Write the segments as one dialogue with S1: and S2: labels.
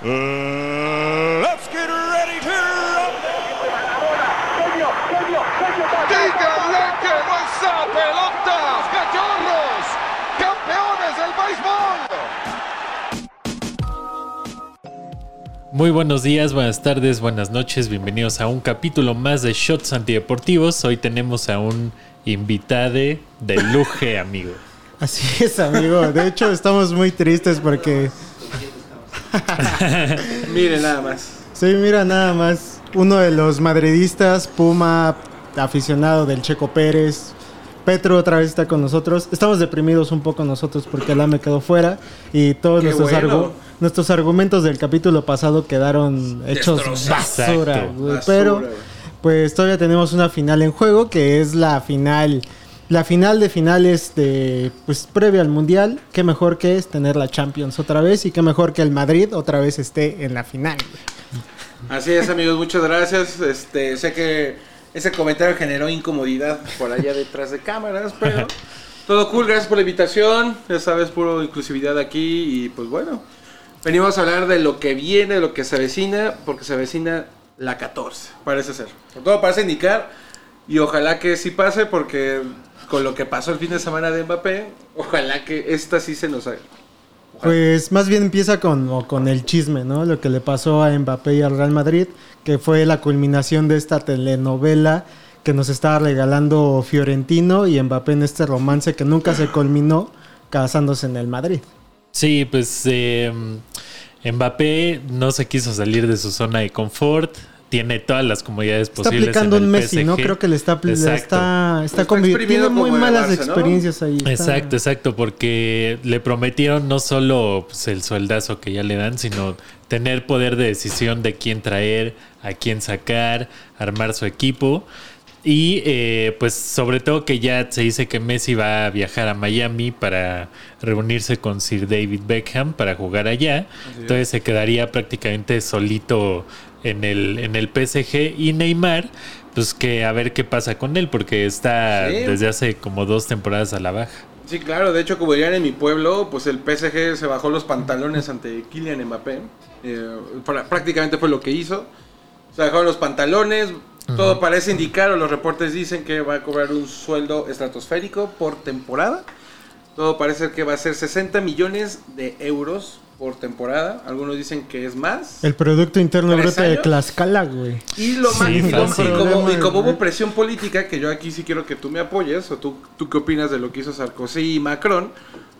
S1: Uh, let's get ready to.
S2: ¡Díganle que no esa pelota! ¡Cachorros! ¡Campeones del béisbol!
S3: Muy buenos días, buenas tardes, buenas noches, bienvenidos a un capítulo más de Shots Antideportivos. Hoy tenemos a un invitade de lujo, amigo.
S4: Así es, amigo. De hecho, estamos muy tristes porque.
S5: Miren nada más.
S4: Sí, mira, nada más. Uno de los madridistas, Puma, aficionado del Checo Pérez. Petro otra vez está con nosotros. Estamos deprimidos un poco nosotros porque el me quedó fuera. Y todos
S5: Qué
S4: nuestros,
S5: bueno.
S4: argu- nuestros argumentos del capítulo pasado quedaron hechos basura.
S5: Basura,
S4: Pero, pues todavía tenemos una final en juego que es la final. La final de finales de pues previa al mundial, qué mejor que es tener la Champions otra vez y qué mejor que el Madrid otra vez esté en la final.
S5: Así es, amigos, muchas gracias. Este, sé que ese comentario generó incomodidad por allá detrás de cámaras, pero todo cool, gracias por la invitación. Ya sabes, puro inclusividad aquí y pues bueno, venimos a hablar de lo que viene, de lo que se avecina, porque se avecina la 14, parece ser. Por todo parece indicar y ojalá que sí pase porque con lo que pasó el fin de semana de Mbappé, ojalá que esta sí se nos haga.
S4: Pues más bien empieza con, o con el chisme, ¿no? Lo que le pasó a Mbappé y al Real Madrid, que fue la culminación de esta telenovela que nos estaba regalando Fiorentino y Mbappé en este romance que nunca se culminó casándose en el Madrid.
S3: Sí, pues eh, Mbappé no se quiso salir de su zona de confort. Tiene todas las comodidades
S4: Está
S3: posibles.
S4: aplicando
S3: en el
S4: un Messi, ¿no? Creo que le está, le. Está, está, Tiene muy malas
S5: Barça, ¿no?
S4: experiencias ahí. está-
S3: Exacto, exacto, porque le prometieron no solo pues, el sueldazo que ya le dan, sino tener poder de decisión de quién traer, a quién sacar, armar su equipo. Y eh, pues sobre todo que ya se dice que Messi va a viajar a Miami para reunirse con Sir David Beckham para jugar allá. Entonces se quedaría prácticamente solito en el, en el PSG y Neymar, pues que a ver qué pasa con él, porque está
S5: Sí.
S3: desde hace como dos temporadas a la baja.
S5: Sí, claro, de hecho, como dirían en mi pueblo, pues el PSG se bajó los pantalones ante Kylian Mbappé. Eh, prácticamente fue lo que hizo. Se bajaron los pantalones. Todo parece indicar, o los reportes dicen que va a cobrar un sueldo estratosférico por temporada. Todo parece que va a ser 60 millones de euros por temporada. Algunos dicen que es más.
S4: El Producto Interno
S5: ¿Tres
S4: Bruto de? Tlaxcala, güey.
S5: Y lo
S3: Sí,
S5: más, y, como, y como hubo presión política, que yo aquí sí quiero que tú me apoyes, o tú, tú qué opinas de lo que hizo Sarkozy y Macron,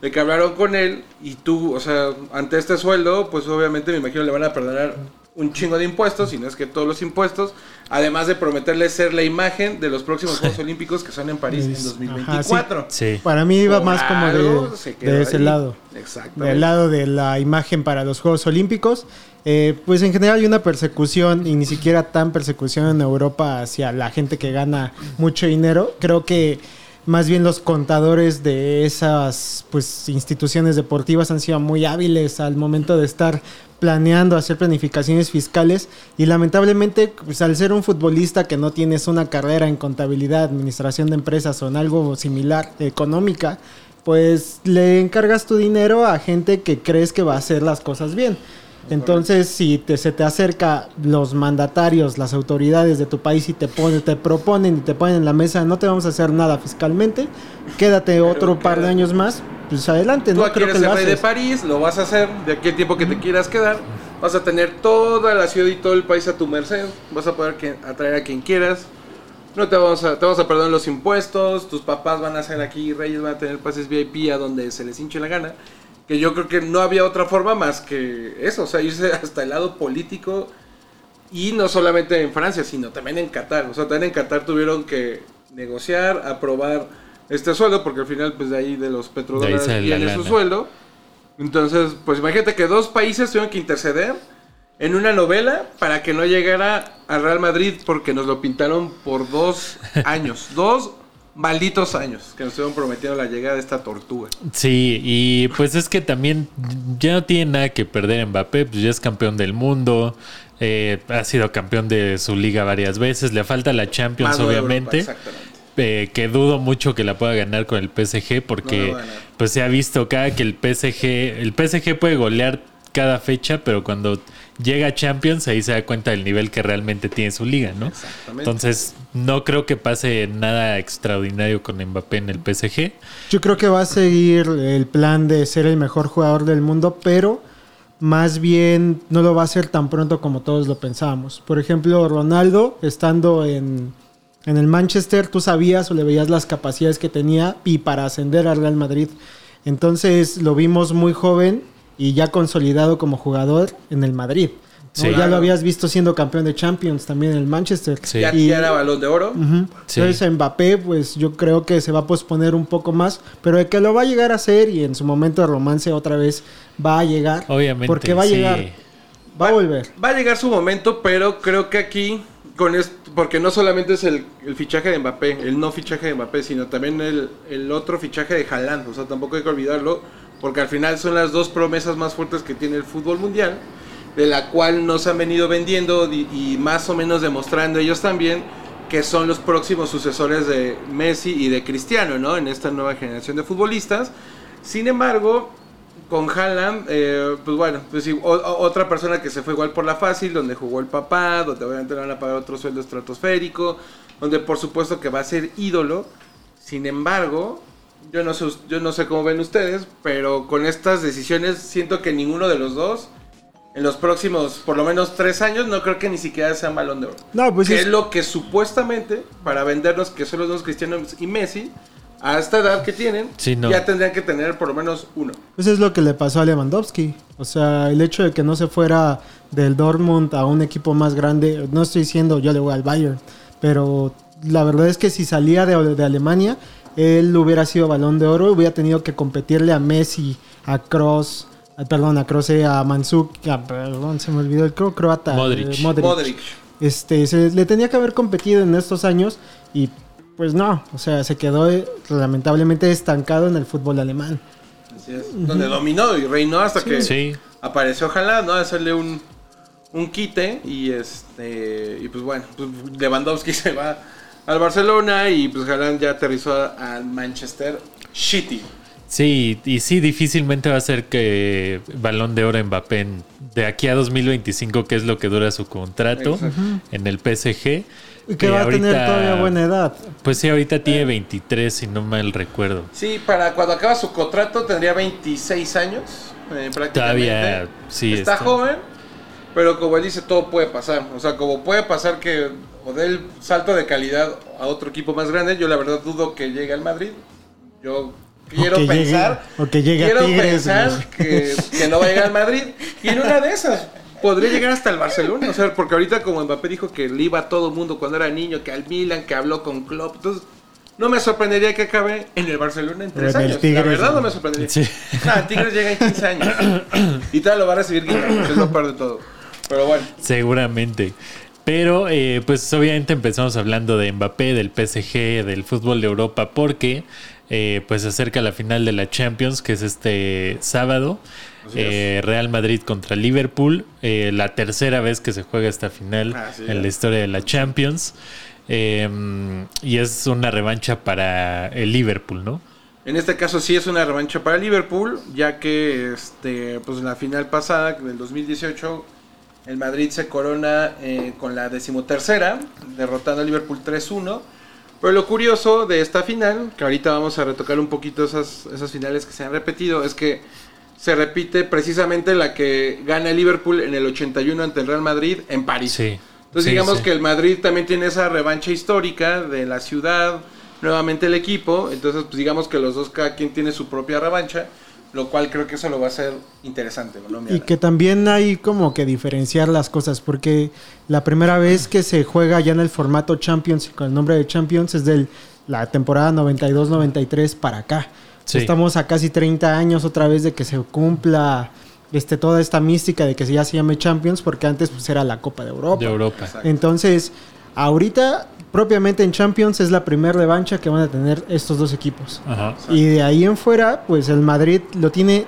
S5: de que hablaron con él, y tú, o sea, ante este sueldo, pues obviamente me imagino le van a perdonar un chingo de impuestos, si no es que todos los impuestos, además de prometerle ser la imagen de los próximos Juegos Olímpicos que son en París en
S4: Ajá, sí.
S5: 2024.
S3: Sí.
S4: Para mí iba
S5: Por
S4: más como de, ese
S5: ahí.
S4: lado.
S5: Exactamente.
S4: del lado de la imagen para los Juegos Olímpicos. Eh, pues en general hay una persecución y ni siquiera tan persecución en Europa hacia la gente que gana mucho dinero. Creo que más bien los contadores de esas pues instituciones deportivas han sido muy hábiles al momento de estar planeando hacer planificaciones fiscales y lamentablemente pues, al ser un futbolista que no tienes una carrera en contabilidad, administración de empresas o en algo similar económica, pues le encargas tu dinero a gente que crees que va a hacer las cosas bien. Entonces, si te, se te acerca los mandatarios, las autoridades de tu país y te ponen, te proponen y te ponen en la mesa, no te vamos a hacer nada fiscalmente, quédate otro par de años más, pues adelante,
S5: Tú
S4: no creo que
S5: el
S4: lo
S5: rey de
S4: haces.
S5: París, lo vas a hacer de aquí al tiempo que te quieras quedar. Vas a tener toda la ciudad y todo el país a tu merced. Vas a poder que- atraer a quien quieras. No te vamos a, te vamos a perdonar los impuestos. Tus papás van a ser aquí reyes, van a tener pases VIP a donde se les hinche la gana. Que yo creo que no había otra forma más que eso, o sea, irse hasta el lado político. Y no solamente en Francia, sino también en Qatar. O sea, también en Qatar tuvieron que negociar, aprobar este sueldo, porque al final, pues de ahí de los petrodólares viene su sueldo. Entonces, pues imagínate que dos países tuvieron que interceder en una novela para que no llegara al Real Madrid porque nos lo pintaron por dos años. dos malditos años que nos estuvieron prometiendo la llegada de esta tortuga.
S3: Sí, y pues es que también ya no tiene nada que perder Mbappé, pues ya es campeón del mundo, eh, ha sido campeón de su liga varias veces, le falta la Champions
S5: Más Europa,
S3: obviamente,
S5: exactamente.
S3: eh, que dudo mucho que la pueda ganar con el PSG porque pues se ha visto acá que el PSG, el PSG puede golear cada fecha, pero cuando llega a Champions ahí se da cuenta del nivel que realmente tiene su liga, ¿no?
S5: Exactamente.
S3: Entonces, no creo que pase nada extraordinario con Mbappé en el PSG.
S4: Yo creo que va a seguir el plan de ser el mejor jugador del mundo, pero más bien no lo va a hacer tan pronto como todos lo pensábamos. Por ejemplo, Ronaldo, estando en, en el Manchester, tú sabías o le veías las capacidades que tenía y para ascender al Real Madrid. Entonces lo vimos muy joven y ya consolidado como jugador en el Madrid. ¿no?
S3: Sí.
S4: Ya lo habías visto siendo campeón de Champions también en el Manchester.
S3: Sí.
S5: Ya,
S4: Y-
S5: ya era balón de oro.
S3: Sí.
S4: Entonces a Mbappé, pues yo creo que se va a posponer un poco más, pero de que lo va a llegar a hacer y en su momento de romance otra vez va a llegar.
S3: Obviamente.
S4: Porque va a
S3: sí.
S4: llegar, va a volver.
S5: Va a llegar su momento, pero creo que aquí, con esto, porque no solamente es el, el fichaje de Mbappé, el no fichaje de Mbappé, sino también el, el otro fichaje de Haaland. O sea, tampoco hay que olvidarlo, porque al final son las dos promesas más fuertes que tiene el fútbol mundial, de la cual nos han venido vendiendo y, más o menos demostrando ellos también que son los próximos sucesores de Messi y de Cristiano, ¿no? En esta nueva generación de futbolistas. Sin embargo, con Haaland, eh, pues bueno, pues sí, otra persona que se fue igual por la fácil, donde jugó el papá, donde obviamente le van a pagar otro sueldo estratosférico, donde por supuesto que va a ser ídolo. Sin embargo, yo no sé, yo no sé cómo ven ustedes, pero con estas decisiones siento que ninguno de los dos, en los próximos por lo menos tres años, no creo que ni siquiera sea balón de oro.
S4: No, pues
S5: que
S4: es-
S5: es lo que supuestamente, para vendernos que son los dos cristianos y Messi, a esta edad que tienen,
S3: Sí, no.
S5: ya tendrían que tener por lo menos uno.
S4: Eso es lo que le pasó a Lewandowski. O sea, el hecho de que no se fuera del Dortmund a un equipo más grande, no estoy diciendo yo le voy al Bayern, pero la verdad es que si salía de, de Alemania, él hubiera sido balón de oro, hubiera tenido que competirle a Messi, a Kroos, a- perdón, a Kroos, eh, a Mansuk, a- perdón, se me olvidó el cro- croata.
S3: Modric.
S4: eh,
S5: Modric.
S4: Este, se le tenía que haber competido en estos años y pues no, o sea, se quedó eh, lamentablemente estancado en el fútbol alemán.
S5: Así es. Donde dominó y reinó hasta que
S3: Sí.
S5: apareció ojalá, ¿no? Hacerle un, un quite y este y pues bueno, pues Lewandowski se va al Barcelona y pues Haaland ya aterrizó a- al Manchester City.
S3: Sí, y sí, difícilmente va a ser que balón de oro Mbappé en- de aquí a 2025, que es lo que dura su contrato
S5: Exacto.
S3: en el PSG.
S4: Y que
S3: Eh,
S4: va a tener todavía buena edad.
S3: Pues sí, ahorita tiene 23, si no mal recuerdo.
S5: Sí, para cuando acaba su contrato tendría 26 años. eh, prácticamente.
S3: Todavía, sí,
S5: Está,
S3: está.
S5: joven, pero como él dice, todo puede pasar. O sea, como puede pasar que o dé el salto de calidad a otro equipo más grande, yo la verdad dudo que llegue al Madrid. Yo quiero
S4: que llegue-
S5: pensar,
S4: o que llegue a
S5: quiero
S4: Tigres,
S5: pensar
S4: güey.
S5: que, que no va a llegar al Madrid. Y en una de esas podría llegar hasta el Barcelona. O sea, porque ahorita como Mbappé dijo que le iba a todo mundo cuando era niño, que al Milan, que habló con Klopp. Entonces, no me sorprendería que acabe en el Barcelona en tres
S4: en el
S5: años.
S4: Tigres,
S5: la verdad no
S4: ¿no?
S5: me sorprendería.
S3: Sí.
S5: Nah, Tigres llega en 15 años. Y tal lo va a recibir Guiñac, que es lo peor de todo. Pero bueno.
S3: Seguramente. Pero eh, pues obviamente empezamos hablando de Mbappé, del PSG, del fútbol de Europa, porque eh, pues se acerca la final de la Champions, que es este sábado. Eh, Real Madrid contra Liverpool, la tercera vez que se juega esta final
S5: Así
S3: en la historia de la Champions. Eh, y es una revancha para el Liverpool, ¿no?
S5: En este caso sí es una revancha para Liverpool, ya que este, pues en la final pasada del 2018 el Madrid se corona eh, con la decimotercera, derrotando a Liverpool 3-1. Pero lo curioso de esta final, que ahorita vamos a retocar un poquito esas, esas finales que se han repetido, es que se repite precisamente la que gana el Liverpool en el 81 ante el Real Madrid en París.
S3: Sí.
S5: Entonces
S3: Sí,
S5: digamos
S3: sí.
S5: que el Madrid también tiene esa revancha histórica de la ciudad, nuevamente el equipo, entonces pues digamos que los dos cada quien tiene su propia revancha, lo cual creo que eso lo va a hacer interesante. ¿no?
S4: Y que también hay como que diferenciar las cosas, porque la primera vez que se juega ya en el formato Champions, con el nombre de Champions, es de la temporada 92-93 para acá.
S3: Sí.
S4: Estamos a casi 30 años otra vez de que se cumpla este, toda esta mística de que ya se llame Champions, porque antes pues, era la Copa de Europa.
S3: De Europa.
S5: Exacto.
S4: Entonces, ahorita, propiamente en Champions, es la primera revancha que van a tener estos dos equipos.
S3: Ajá.
S4: Y de ahí en fuera, pues el Madrid lo tiene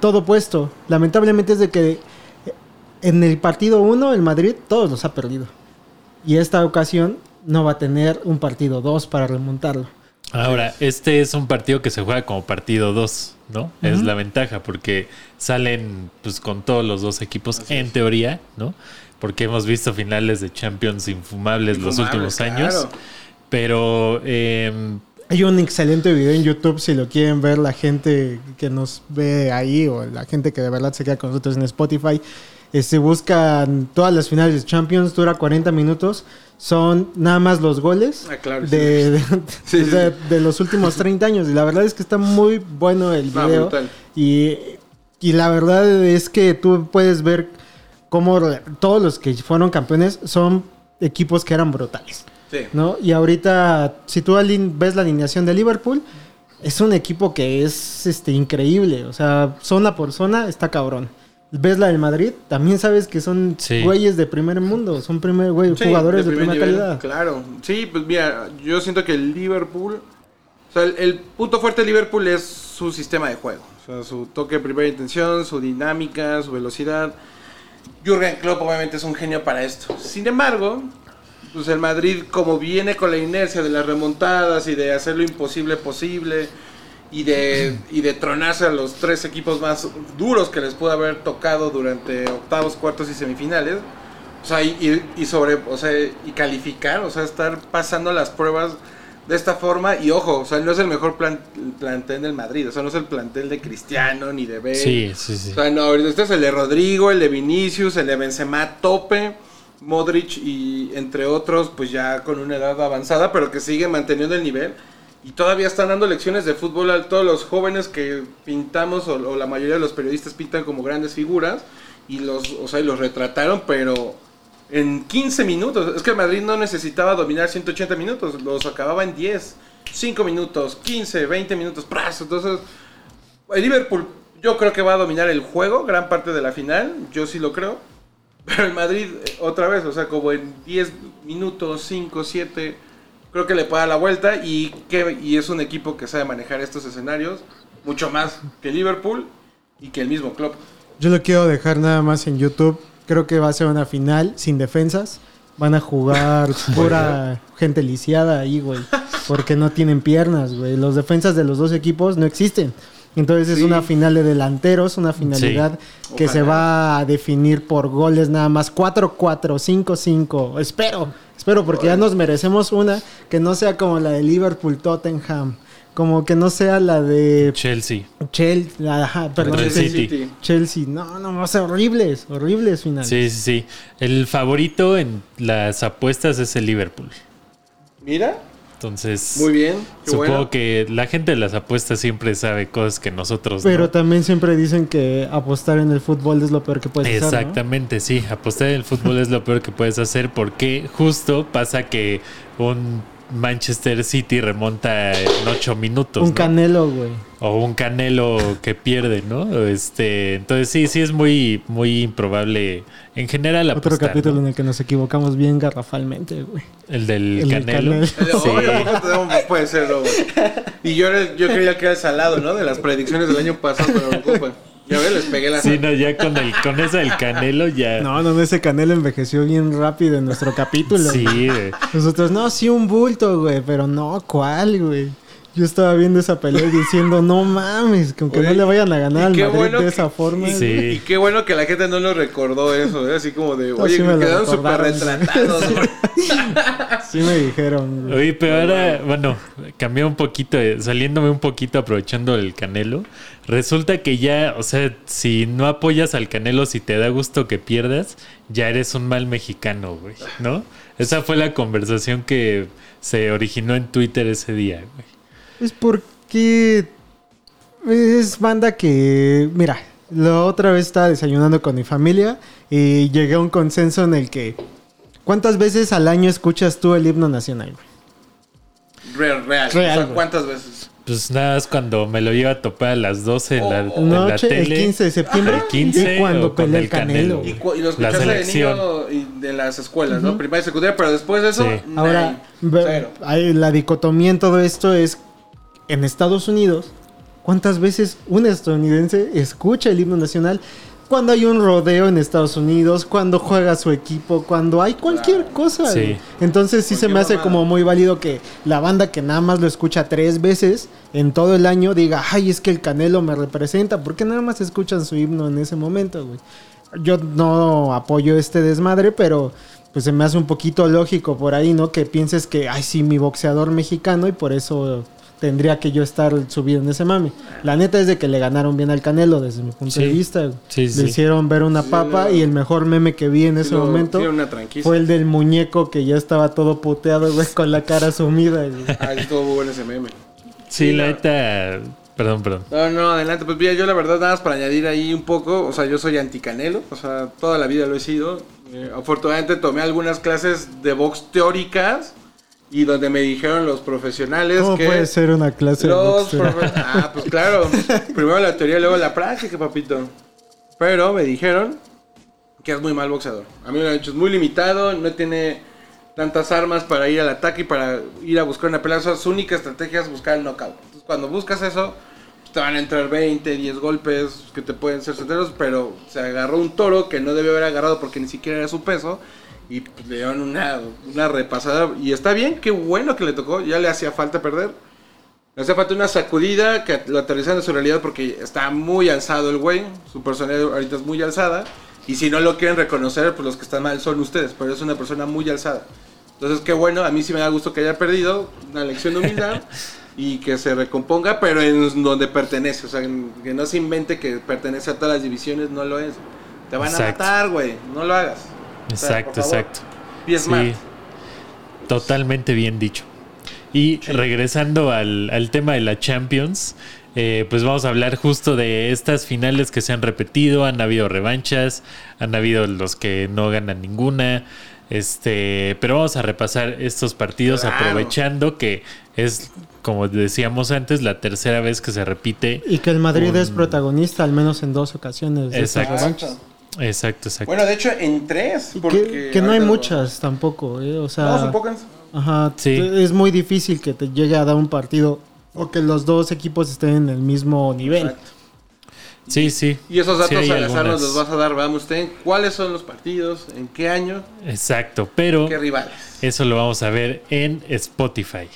S4: todo puesto. Lamentablemente es de que en el partido 1 el Madrid todos los ha perdido. Y esta ocasión no va a tener un partido 2 para remontarlo.
S3: Ahora, este es un partido que se juega como partido 2, ¿no? Es la ventaja, porque salen pues con todos los dos equipos en teoría, ¿no? Porque hemos visto finales de Champions infumables, los últimos años. Pero eh,
S4: Hay un excelente video en YouTube si lo quieren ver la gente que nos ve ahí o la gente que de verdad se queda con nosotros en Spotify. Se buscan todas las finales de Champions, dura 40 minutos. Son nada más los goles
S5: Ah, claro, sí.
S4: de, de-
S5: Sí, sí,
S4: de-
S5: sí.
S4: de los últimos 30 años. Y la verdad es que está muy bueno el
S5: Ah,
S4: video.
S5: brutal.
S4: y, y la verdad es que tú puedes ver cómo re- todos los que fueron campeones son equipos que eran brutales.
S5: Sí.
S4: ¿no? Y ahorita, si tú ves la alineación de Liverpool, es un equipo que es este, increíble. O sea, zona por zona está cabrón. Ves la del Madrid, también sabes que son
S3: Sí.
S4: güeyes de primer mundo, son primer, güey,
S5: Sí,
S4: jugadores de,
S5: primer
S4: primera
S5: nivel,
S4: calidad.
S5: Claro. Sí, pues mira, yo siento que el Liverpool. O sea, el, el punto fuerte de Liverpool es su sistema de juego. O sea, su toque de primera intención, su dinámica, su velocidad. Jürgen Klopp obviamente es un genio para esto. Sin embargo, pues el Madrid como viene con la inercia de las remontadas y de hacer lo imposible posible y de, y de tronarse a los tres equipos más duros que les pudo haber tocado durante octavos, cuartos y semifinales. O sea, y, y- sobre, o sea, y calificar, o sea, estar pasando las pruebas de esta forma. Y ojo, o sea, no es el mejor plan- plantel del Madrid, o sea, no es el plantel de Cristiano ni de Bale.
S3: sí, sí, sí.
S5: O sea, no, ahorita este es el de Rodrigo, el de Vinicius, el de Benzema tope, Modric y entre otros, pues ya con una edad avanzada, pero que siguen manteniendo el nivel. Y todavía están dando lecciones de fútbol a todos los jóvenes que pintamos, o, o la mayoría de los periodistas pintan como grandes figuras, y los, o sea, y los retrataron, pero en 15 minutos. Es que Madrid no necesitaba dominar 180 minutos, los acababa en 10, 5 minutos, 15, 20 minutos, ¡pras! Entonces, el Liverpool, yo creo que va a dominar el juego, gran parte de la final, yo sí lo creo. Pero el Madrid, eh, otra vez, o sea, como en 10 minutos, 5, 7, creo que le puede dar la vuelta y, que, y es un equipo que sabe manejar estos escenarios mucho más que Liverpool y que el mismo club.
S4: Yo lo quiero dejar nada más en YouTube. Creo que va a ser una final sin defensas. Van a jugar pura gente lisiada ahí, güey. Porque no tienen piernas, güey. Los defensas de los dos equipos no existen. Entonces es una final de delanteros, una finalidad que
S5: Ojalá.
S4: se va a definir por goles nada más. 4-4, 5-5. Espero, espero, porque ya nos merecemos una que no sea como la de Liverpool-Tottenham. Como que no sea la de
S3: Chelsea.
S4: Chelsea, ajá, perdón, Chelsea.
S3: City.
S4: Chelsea, no, no, va a ser horribles, horribles finales.
S3: Sí, sí, sí. El favorito en las apuestas es el Liverpool.
S5: Mira,
S3: Entonces,
S5: muy bien, qué
S3: supongo
S5: bueno.
S3: que la gente de las apuestas siempre sabe cosas que nosotros
S4: Pero
S3: no.
S4: también siempre dicen que apostar en el fútbol es lo peor que puedes hacer. ¿no?
S3: Exactamente, sí. Apostar en el fútbol es lo peor que puedes hacer porque justo pasa que un Manchester City remonta en ocho minutos.
S4: Un
S3: ¿no?
S4: canelo, güey.
S3: O un Canelo que pierde, ¿no? Este, entonces sí, sí es muy, muy improbable en general
S4: Otro
S3: apostar,
S4: capítulo
S3: ¿no?
S4: en el que nos equivocamos bien garrafalmente, güey.
S3: El del
S4: El del
S3: Canelo.
S4: Canelo.
S3: Sí.
S5: Oye, ¿cómo te- puede ser, Lobo? Y yo, era- yo creía que era el salado, ¿no? De las predicciones del año pasado la Copa. Ya ves, les pegué la
S3: Sí, no, ya con el, con eso del Canelo ya.
S4: No, no, no, ese canelo envejeció bien rápido en nuestro capítulo.
S3: Sí,
S4: güey. Nosotros, no, sí, un bulto, güey, pero no, ¿cuál, güey? Yo estaba viendo esa pelea y diciendo, no mames, que aunque
S5: Oye,
S4: no le vayan a ganar
S5: y
S4: al
S5: qué
S4: Madrid
S5: bueno
S4: de
S5: que-
S4: esa forma.
S3: Sí.
S4: güey.
S5: Y qué bueno que la gente no nos recordó eso, ¿eh? Así como de,
S4: No,
S5: oye,
S4: sí me lo
S5: quedaron súper retratados. güey.
S4: Sí me dijeron. güey.
S3: Oye, pero ahora, bueno, cambió un poquito, eh, saliéndome un poquito, aprovechando el Canelo. Resulta que ya, o sea, si no apoyas al Canelo, si te da gusto que pierdas, ya eres un mal mexicano, güey, ¿no? Esa fue la conversación que se originó en Twitter ese día, güey.
S4: Es porque es banda que, mira, la otra vez estaba desayunando con mi familia y llegué a un consenso en el que, ¿cuántas veces al año escuchas tú el himno nacional?
S5: Real, real.
S4: Real,
S5: O sea,
S4: güey.
S5: ¿cuántas veces?
S3: Pues nada, es cuando me lo iba a topar a las 12 en la,
S5: Oh,
S3: en la
S4: Noche, el
S3: tele.
S4: 15 de septiembre,
S3: El 15
S4: y cuando
S3: con
S4: el
S3: el
S4: Canelo.
S3: Canelo.
S5: Y, cu- y lo
S3: La
S5: escuchaste de
S3: selección.
S5: niño y de las escuelas, ¿no? Primaria y secundaria, pero después de eso,
S3: Sí.
S4: Ahora,
S5: Cero.
S4: hay- la dicotomía en todo esto es, en Estados Unidos, ¿cuántas veces un estadounidense escucha el himno nacional? cuando hay un rodeo en Estados Unidos, cuando juega su equipo, cuando hay cualquier cosa.
S3: Sí.
S4: Entonces sí se me hace como muy válido que la banda que nada más lo escucha tres veces en todo el año diga, ay, es que el Canelo me representa, porque nada más escuchan su himno en ese momento, güey. Yo no apoyo este desmadre, pero pues se me hace un poquito lógico por ahí, ¿no? Que pienses que, ay, sí, mi boxeador mexicano y por eso tendría que yo estar subido en ese mame. La neta es de que le ganaron bien al Canelo desde mi punto
S3: Sí.
S4: de vista.
S3: Sí,
S4: Le hicieron ver una
S5: Sí,
S4: papa
S5: no.
S4: y el mejor meme que vi en ese
S5: lo-
S4: momento fue el del muñeco que ya estaba todo puteado, güey, con la cara sumida. güey.
S5: Ah, estuvo muy bueno ese meme.
S3: Sí, la neta. Perdón, perdón.
S5: No, no, adelante. Pues mira, yo la verdad, nada más para añadir ahí un poco, o sea, yo soy anticanelo, o sea, toda la vida lo he sido. Eh, afortunadamente tomé algunas clases de box teóricas y donde me dijeron los profesionales
S4: ¿Cómo
S5: que...
S4: puede ser una clase de
S5: Los
S4: boxeo?
S5: profe- Ah, pues claro. Primero la teoría, luego la práctica, papito. Pero me dijeron que es muy mal boxeador. A mí me lo han dicho, es muy limitado, no tiene tantas armas para ir al ataque y para ir a buscar una pelea. O sea, su única estrategia es buscar el knockout. Entonces, cuando buscas eso, pues, te van a entrar 20, 10 golpes que te pueden ser certeros, pero se agarró un toro que no debe haber agarrado porque ni siquiera era su peso. Y pues, le dieron una, una repasada. Y está bien, qué bueno que le tocó. Ya le hacía falta perder. Le hace falta una sacudida que lo aterrizan en su realidad porque está muy alzado el güey. Su personalidad ahorita es muy alzada. Y si no lo quieren reconocer, pues los que están mal son ustedes. Pero es una persona muy alzada. Entonces, qué bueno. A mí sí me da gusto que haya perdido. Una lección de humildad. y que se recomponga, pero en donde pertenece. O sea, que no se invente que pertenece a todas las divisiones. No lo es. Te van
S3: Exacto.
S5: a matar, güey. No lo hagas. O sea,
S3: Exacto, exacto. Sí, totalmente bien dicho. Y regresando al, al tema de la Champions, eh, pues vamos a hablar justo de estas finales que se han repetido. Han habido revanchas, han habido los que no ganan ninguna. Este, pero vamos a repasar estos partidos
S5: Claro.
S3: aprovechando que es, como decíamos antes, la tercera vez que se repite.
S4: Y que el Madrid
S3: Un-
S4: es protagonista al menos en dos ocasiones de estas
S3: Exacto.
S4: revanchas.
S3: Exacto, exacto.
S5: Bueno, de hecho, en tres. Porque
S4: que, que no hay muchas tampoco, ¿eh? O sea,
S5: No, son pocas.
S4: ajá,
S3: Sí.
S4: es muy difícil que te llegue a dar un partido o que los dos equipos estén en el mismo nivel.
S5: Exacto.
S3: sí, sí.
S5: Y esos datos
S3: Sí
S5: al azar nos los vas a dar, vamos usted. ¿Cuáles son los partidos? ¿En qué año?
S3: Exacto, pero
S5: ¿Qué rivales?
S3: eso lo vamos a ver en Spotify.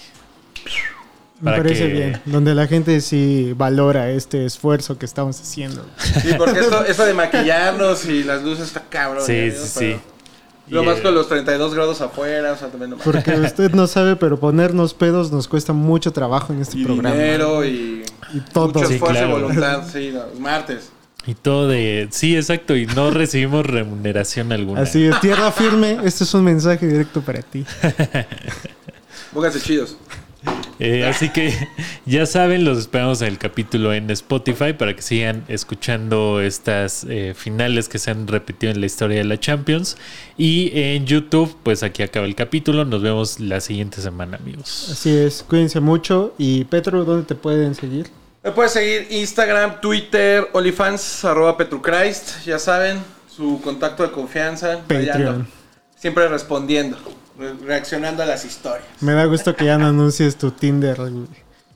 S4: Me
S3: Para
S4: parece
S3: que-
S4: bien, donde la gente sí valora este esfuerzo que estamos haciendo.
S5: Sí, porque esto, eso de maquillarnos y las luces está cabrón.
S3: Sí,
S5: ¿eh?
S3: sí,
S5: Pero
S3: sí.
S5: Lo más
S3: eh,
S5: con los 32 grados afuera, o sea, también no
S4: Porque usted no sabe, pero ponernos pedos nos cuesta mucho trabajo en este
S5: Y
S4: programa.
S5: dinero y,
S4: Y todo.
S5: mucho
S3: Sí,
S5: esfuerzo
S3: claro.
S5: y voluntad. Sí, no, martes.
S3: Y todo de... Sí, exacto. Y no recibimos remuneración alguna.
S4: Así es, tierra firme, este es un mensaje directo para ti.
S5: Pónganse chidos.
S3: Eh, así que ya saben, los esperamos en el capítulo en Spotify para que sigan escuchando estas eh, finales que se han repetido en la historia de la Champions. Y en YouTube, pues aquí acaba el capítulo. Nos vemos la siguiente semana, amigos.
S4: Así es, cuídense mucho. Y Petro, ¿dónde te pueden seguir?
S5: Me puedes seguir Instagram, Twitter, OnlyFans, arroba Petruchrist. Ya saben, su contacto de confianza.
S4: Patreon.
S5: Siempre respondiendo, re- reaccionando a las historias.
S4: Me da gusto que ya no anuncies tu Tinder. güey.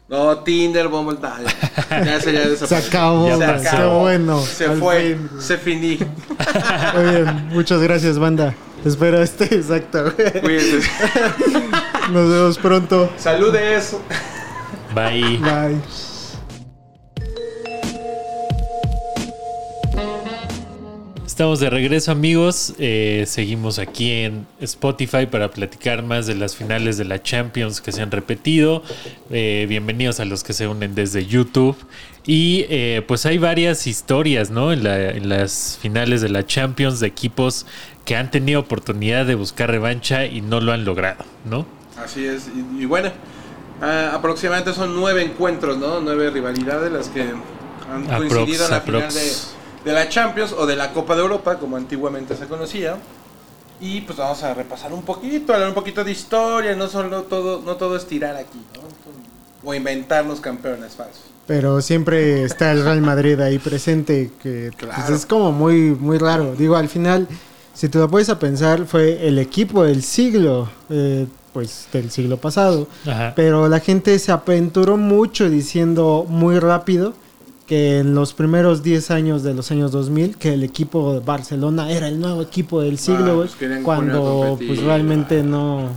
S5: No, Tinder, Bumble, tal. Ya, ese ya
S4: Se acabó,
S3: Ya
S4: qué bueno.
S5: Se fue,
S4: fin,
S5: se finí.
S4: Muy bien, muchas gracias, banda. Espero este exacto.
S5: Cuídense.
S4: Nos vemos pronto.
S5: Saludes.
S3: Bye.
S4: Bye.
S3: Estamos de regreso amigos, Eh, seguimos aquí en Spotify para platicar más de las finales de la Champions que se han repetido. Eh, bienvenidos a los que se unen desde YouTube. Y eh, pues hay varias historias, ¿no? En, la- en las finales de la Champions de equipos que han tenido oportunidad de buscar revancha y no lo han logrado, ¿no?
S5: Así es. Y, y bueno, ah, aproximadamente son nueve encuentros, ¿no? Nueve rivalidades las que han
S3: Aprox,
S5: coincidido en la
S3: aprox.
S5: final de, de la Champions o de la Copa de Europa, como antiguamente se conocía. Y pues vamos a repasar un poquito, hablar un poquito de historia, no solo todo, no todo es tirar aquí, ¿no? O inventarnos campeones falsos.
S4: Pero siempre está el Real Madrid ahí presente, que pues, es como muy, muy raro. Digo, al final, si te lo puedes a pensar, fue el equipo del siglo, eh, pues del siglo pasado.
S3: Ajá.
S4: Pero la gente se aventuró mucho diciendo muy rápido que en los primeros 10 años de los años 2000, que el equipo de Barcelona era el nuevo equipo del siglo,
S5: Ah, pues
S4: cuando
S5: competir.
S4: pues realmente no...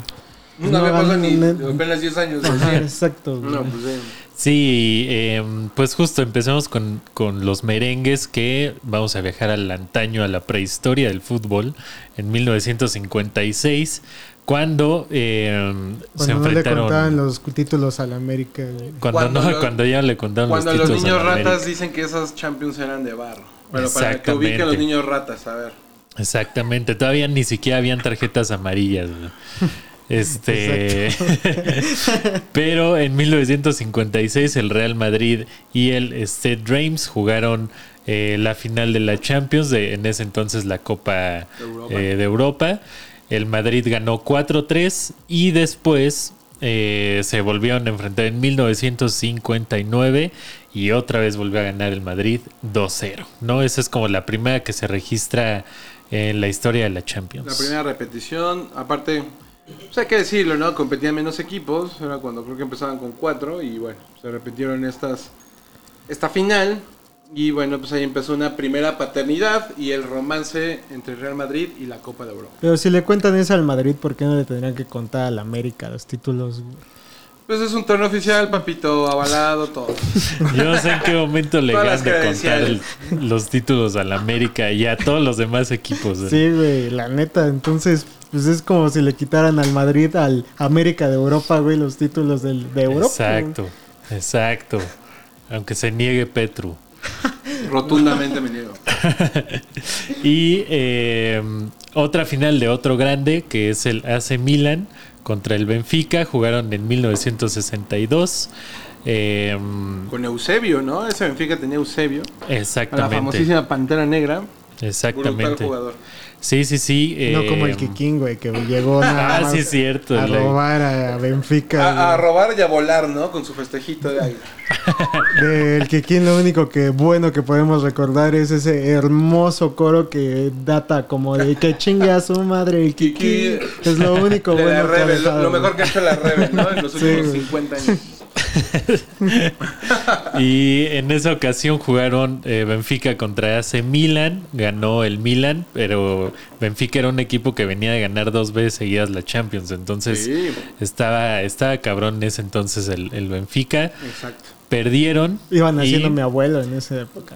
S5: No, había pasado ni
S4: no-
S5: apenas 10 años.
S4: Ajá, exacto.
S5: No, pues sí.
S3: Sí, em, pues justo empezamos con, con los merengues que vamos a viajar al antaño, a la prehistoria del fútbol, en 1956, cuando se
S4: Cuando no le
S3: enfrentaron...
S4: contaban los títulos al América.
S3: Cuando,
S5: Cuando
S3: no,
S5: los-
S3: cuando ya le contaron
S5: Cuando
S3: los
S5: los
S3: títulos
S5: niños
S3: a la
S5: ratas
S3: América.
S5: dicen que esas champions eran de barro. Pero para que ubiquen los niños ratas, a ver.
S3: Exactamente, todavía ni siquiera habían tarjetas amarillas. Este, pero en 1956 el Real Madrid y el Stade Reims jugaron eh, la final de la Champions, de, en ese entonces la Copa
S5: Europa.
S3: eh, de Europa. El Madrid ganó 4-3 y después eh, se volvieron a enfrentar en 1959 y otra vez volvió a ganar el Madrid 2-0. ¿no? Esa es como la primera que se registra en la historia de la Champions.
S5: La primera repetición, aparte, pues hay que decirlo, ¿no? Competían menos equipos, era cuando creo que empezaban con cuatro y bueno, se repitieron estas esta final y bueno, pues ahí empezó una primera paternidad y el romance entre Real Madrid y la Copa de Europa.
S4: Pero si le cuentan eso al Madrid, ¿por qué no le tendrían que contar al América los títulos?
S5: Pues es un torneo oficial, papito, avalado, todo.
S3: Yo no sé en qué momento le
S5: las
S3: de contar el- los títulos al América y a todos los demás equipos.
S4: Sí, güey, la neta. Entonces, pues es como si le quitaran al Madrid, al América de Europa, güey, los títulos del, de Europa.
S3: Exacto, exacto. Aunque se niegue Petru.
S5: Rotundamente me niego.
S3: Y eh, otra final de otro grande, que es el AC Milan contra el Benfica. Jugaron en 1962. Eh,
S5: Con Eusebio, ¿no? Ese Benfica tenía Eusebio, la
S3: exactamente.
S5: famosísima Pantera Negra. Brutal
S3: Exactamente.
S5: jugador.
S3: Sí, sí, sí.
S4: No como el
S3: eh,
S4: Kikín, güey, que llegó nada
S3: Ah,
S4: más
S3: sí, es cierto.
S4: a robar a Benfica.
S5: A, a robar y a volar, ¿no? Con su festejito de aire.
S4: Del Kikín lo único que bueno que podemos recordar es ese hermoso coro que data como de que chingue a su madre el Kikín. Es lo único
S5: De la
S4: bueno que ha
S5: Rebel, lo, lo mejor que ha hecho la Rebel, ¿no? En los
S4: Sí,
S5: últimos
S4: güey.
S5: 50 años.
S3: Y en esa ocasión jugaron eh, Benfica contra AC Milan, ganó el Milan, pero Benfica era un equipo que venía de ganar dos veces seguidas la Champions, entonces
S5: Sí.
S3: estaba, estaba cabrón en ese entonces el, el Benfica.
S5: Exacto.
S3: Perdieron.
S4: Iban
S3: y-
S4: haciendo mi abuelo en esa época.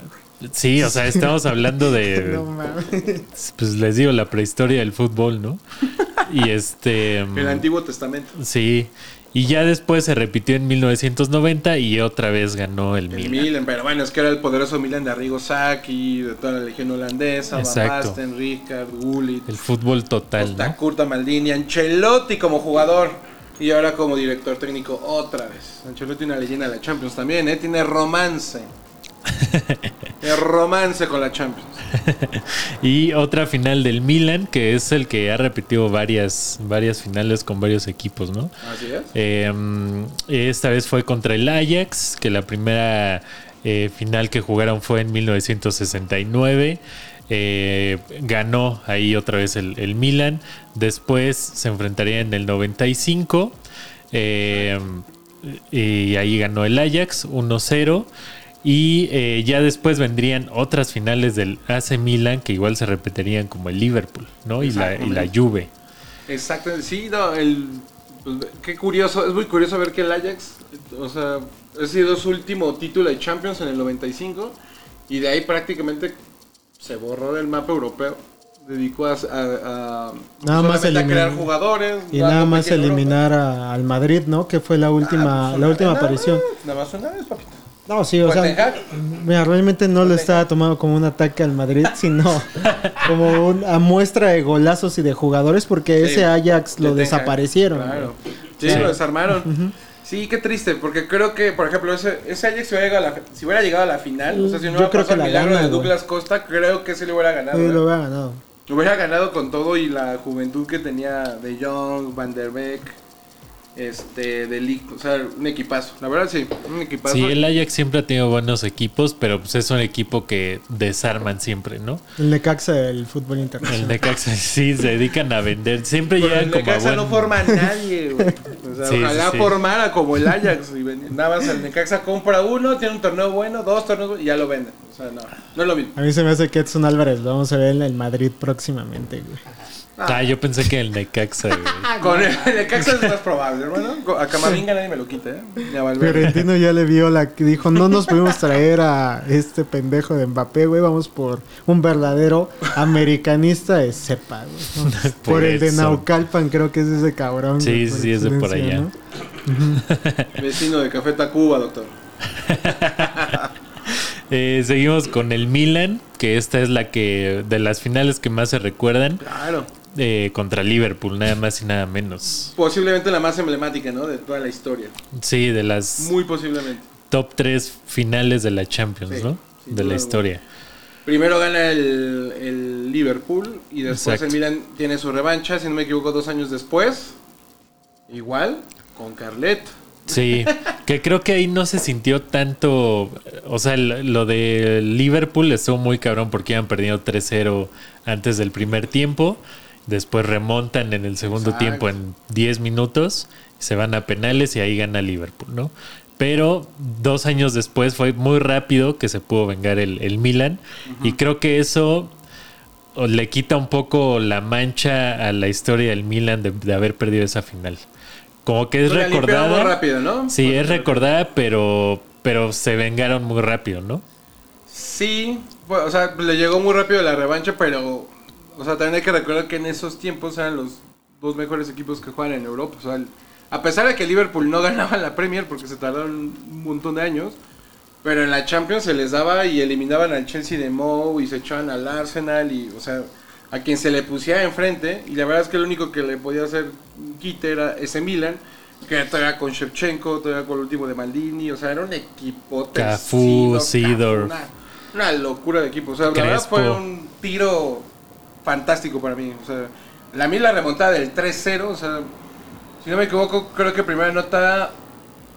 S3: Sí, o sea, estamos hablando de,
S4: No mames.
S3: pues les digo, la prehistoria del fútbol, ¿no? Y este...
S5: El Antiguo Testamento.
S3: Sí, y ya después se repitió en 1990 y otra vez ganó el
S5: El
S3: Milan.
S5: Milan, pero bueno, es que era el poderoso Milan de Arrigo Sacchi, de toda la legión holandesa, Van. Basten, Rijkaard, Gullit,
S3: El fútbol total,
S5: Costa
S3: ¿no?
S5: Curta, Maldini, Ancelotti como jugador y ahora como director técnico otra vez. Ancelotti una leyenda de la Champions también, ¿eh? Tiene romance. Tiene romance con la Champions.
S3: Y otra final del Milan, que es el que ha repetido varias, varias finales con varios equipos, ¿no?
S5: Así es.
S3: Eh, esta vez fue contra el Ajax, que la primera eh, final que jugaron fue en 1969. Eh, ganó ahí otra vez el, el Milan. Después se enfrentaría en el 95. eh, y ahí ganó el Ajax 1-0. Y eh, ya después vendrían otras finales del AC Milan que igual se repetirían como el Liverpool, ¿no? Y la, y la Juve.
S5: Exacto, sí, no, el, pues, qué curioso, es muy curioso ver que el Ajax, o sea, ha sido su último título de Champions en el 95 y de ahí prácticamente se borró del mapa europeo. Dedicó a, a- a-
S4: Nada más
S5: a crear jugadores.
S4: Y nada más eliminar a- al Madrid, ¿no? Que fue la última,
S5: Ah, pues,
S4: la última
S5: nada
S4: aparición.
S5: Nada más una vez, papito.
S4: No, sí, o sea, mira, realmente no lo estaba tomando como un ataque al Madrid, sino como una muestra de golazos y de jugadores, porque
S5: Sí,
S4: ese Ajax lo desaparecieron.
S5: Claro. Sí,
S3: Sí.
S5: lo desarmaron. Sí, qué triste, porque creo que, por ejemplo, ese, ese Ajax si hubiera, llegado a la, si hubiera llegado a la final, o sea, si no
S4: Yo
S5: hubiera
S4: creo
S5: pasado
S4: que
S5: el
S4: la
S5: milagro
S4: gana,
S5: de. Douglas Costa, creo que sí le hubiera ganado.
S4: Sí, lo había ganado.
S5: Hubiera ganado con todo y la juventud que tenía de Jong, Van der Beek, este, de Ligt, o sea, un equipazo. La verdad sí, un equipazo.
S3: Sí, el Ajax siempre ha tenido buenos equipos, pero pues es un equipo que desarman siempre, ¿no?
S4: El Necaxa del fútbol
S3: El
S4: internacional.
S3: Necaxa sí se dedican a vender, siempre
S5: Pero
S3: llegan
S5: el
S3: como
S5: Necaxa
S3: buen...
S5: no forma a nadie, güey. O sea,
S3: Sí,
S5: ojalá
S3: sí, sí.
S5: formara como el Ajax. Y nada más el Necaxa compra uno, tiene un torneo bueno, dos torneos buenos y ya lo venden. O sea, no, no es lo mismo.
S4: A mí se me hace que Edson Álvarez lo vamos a ver en el Madrid próximamente, güey.
S3: Ah, yo pensé que el Necaxa, güey.
S5: Con el Necaxa es más probable, hermano. A Camavinga nadie me lo quita, ¿eh? Ni a Valverde.
S4: Fiorentino ya le vio la que dijo, no nos pudimos traer a este pendejo de Mbappé, güey, vamos por un verdadero americanista de cepa, güey. ¿no? Por,
S3: Por
S4: el de. Naucalpan, creo que es ese cabrón.
S3: Sí,
S4: güey,
S3: sí, sí, es de por allá.
S4: ¿no?
S5: Vecino de Café Tacuba, doctor.
S3: Eh, seguimos con el Milan, que esta es la que de las finales que más se recuerdan
S5: Claro.
S3: Eh, contra Liverpool, nada más y nada menos.
S5: Posiblemente la más emblemática, ¿no? De toda la historia.
S3: Sí, de las
S5: Muy posiblemente.
S3: top 3 finales de la Champions,
S5: Sí,
S3: ¿no? De la historia.
S5: Primero gana el, el Liverpool y después
S3: Exacto.
S5: el Milan tiene su revancha, si no me equivoco, dos años después. Igual, con Carlet.
S3: Sí, que creo que ahí no se sintió tanto, o sea, lo de Liverpool estuvo muy cabrón porque iban perdiendo 3-0 antes del primer tiempo, después remontan en el segundo
S5: Exacto.
S3: tiempo en 10 minutos, se van a penales y ahí gana Liverpool, ¿no? Pero dos años después fue muy rápido que se pudo vengar el, el Milan y creo que eso le quita un poco la mancha a la historia del Milan de, de haber perdido esa final. Como que es recordada.
S5: muy rápido, ¿no?
S3: Sí,
S5: Porque-
S3: es recordada, pero, pero se vengaron muy rápido, ¿no?
S5: Sí, o sea, le llegó muy rápido la revancha, pero, o sea, también hay que recordar que en esos tiempos eran los dos mejores equipos que juegan en Europa. O sea, el- a pesar de que Liverpool no ganaba la Premier porque se tardaron un montón de años, pero en la Champions se les daba y eliminaban al Chelsea de Moe y se echaban al Arsenal y, o sea, a quien se le pusiera enfrente. Y la verdad es que el único que le podía hacer quite era ese Milan. Que todavía con Shevchenko, todavía con el último de Maldini, o sea, era un equipo
S3: Cafú, Seedorf.
S5: una, una locura de equipo. O sea, la verdad fue un tiro fantástico para mí. O sea, la mí la remontada del 3-0, o sea, si no me equivoco, creo que primera nota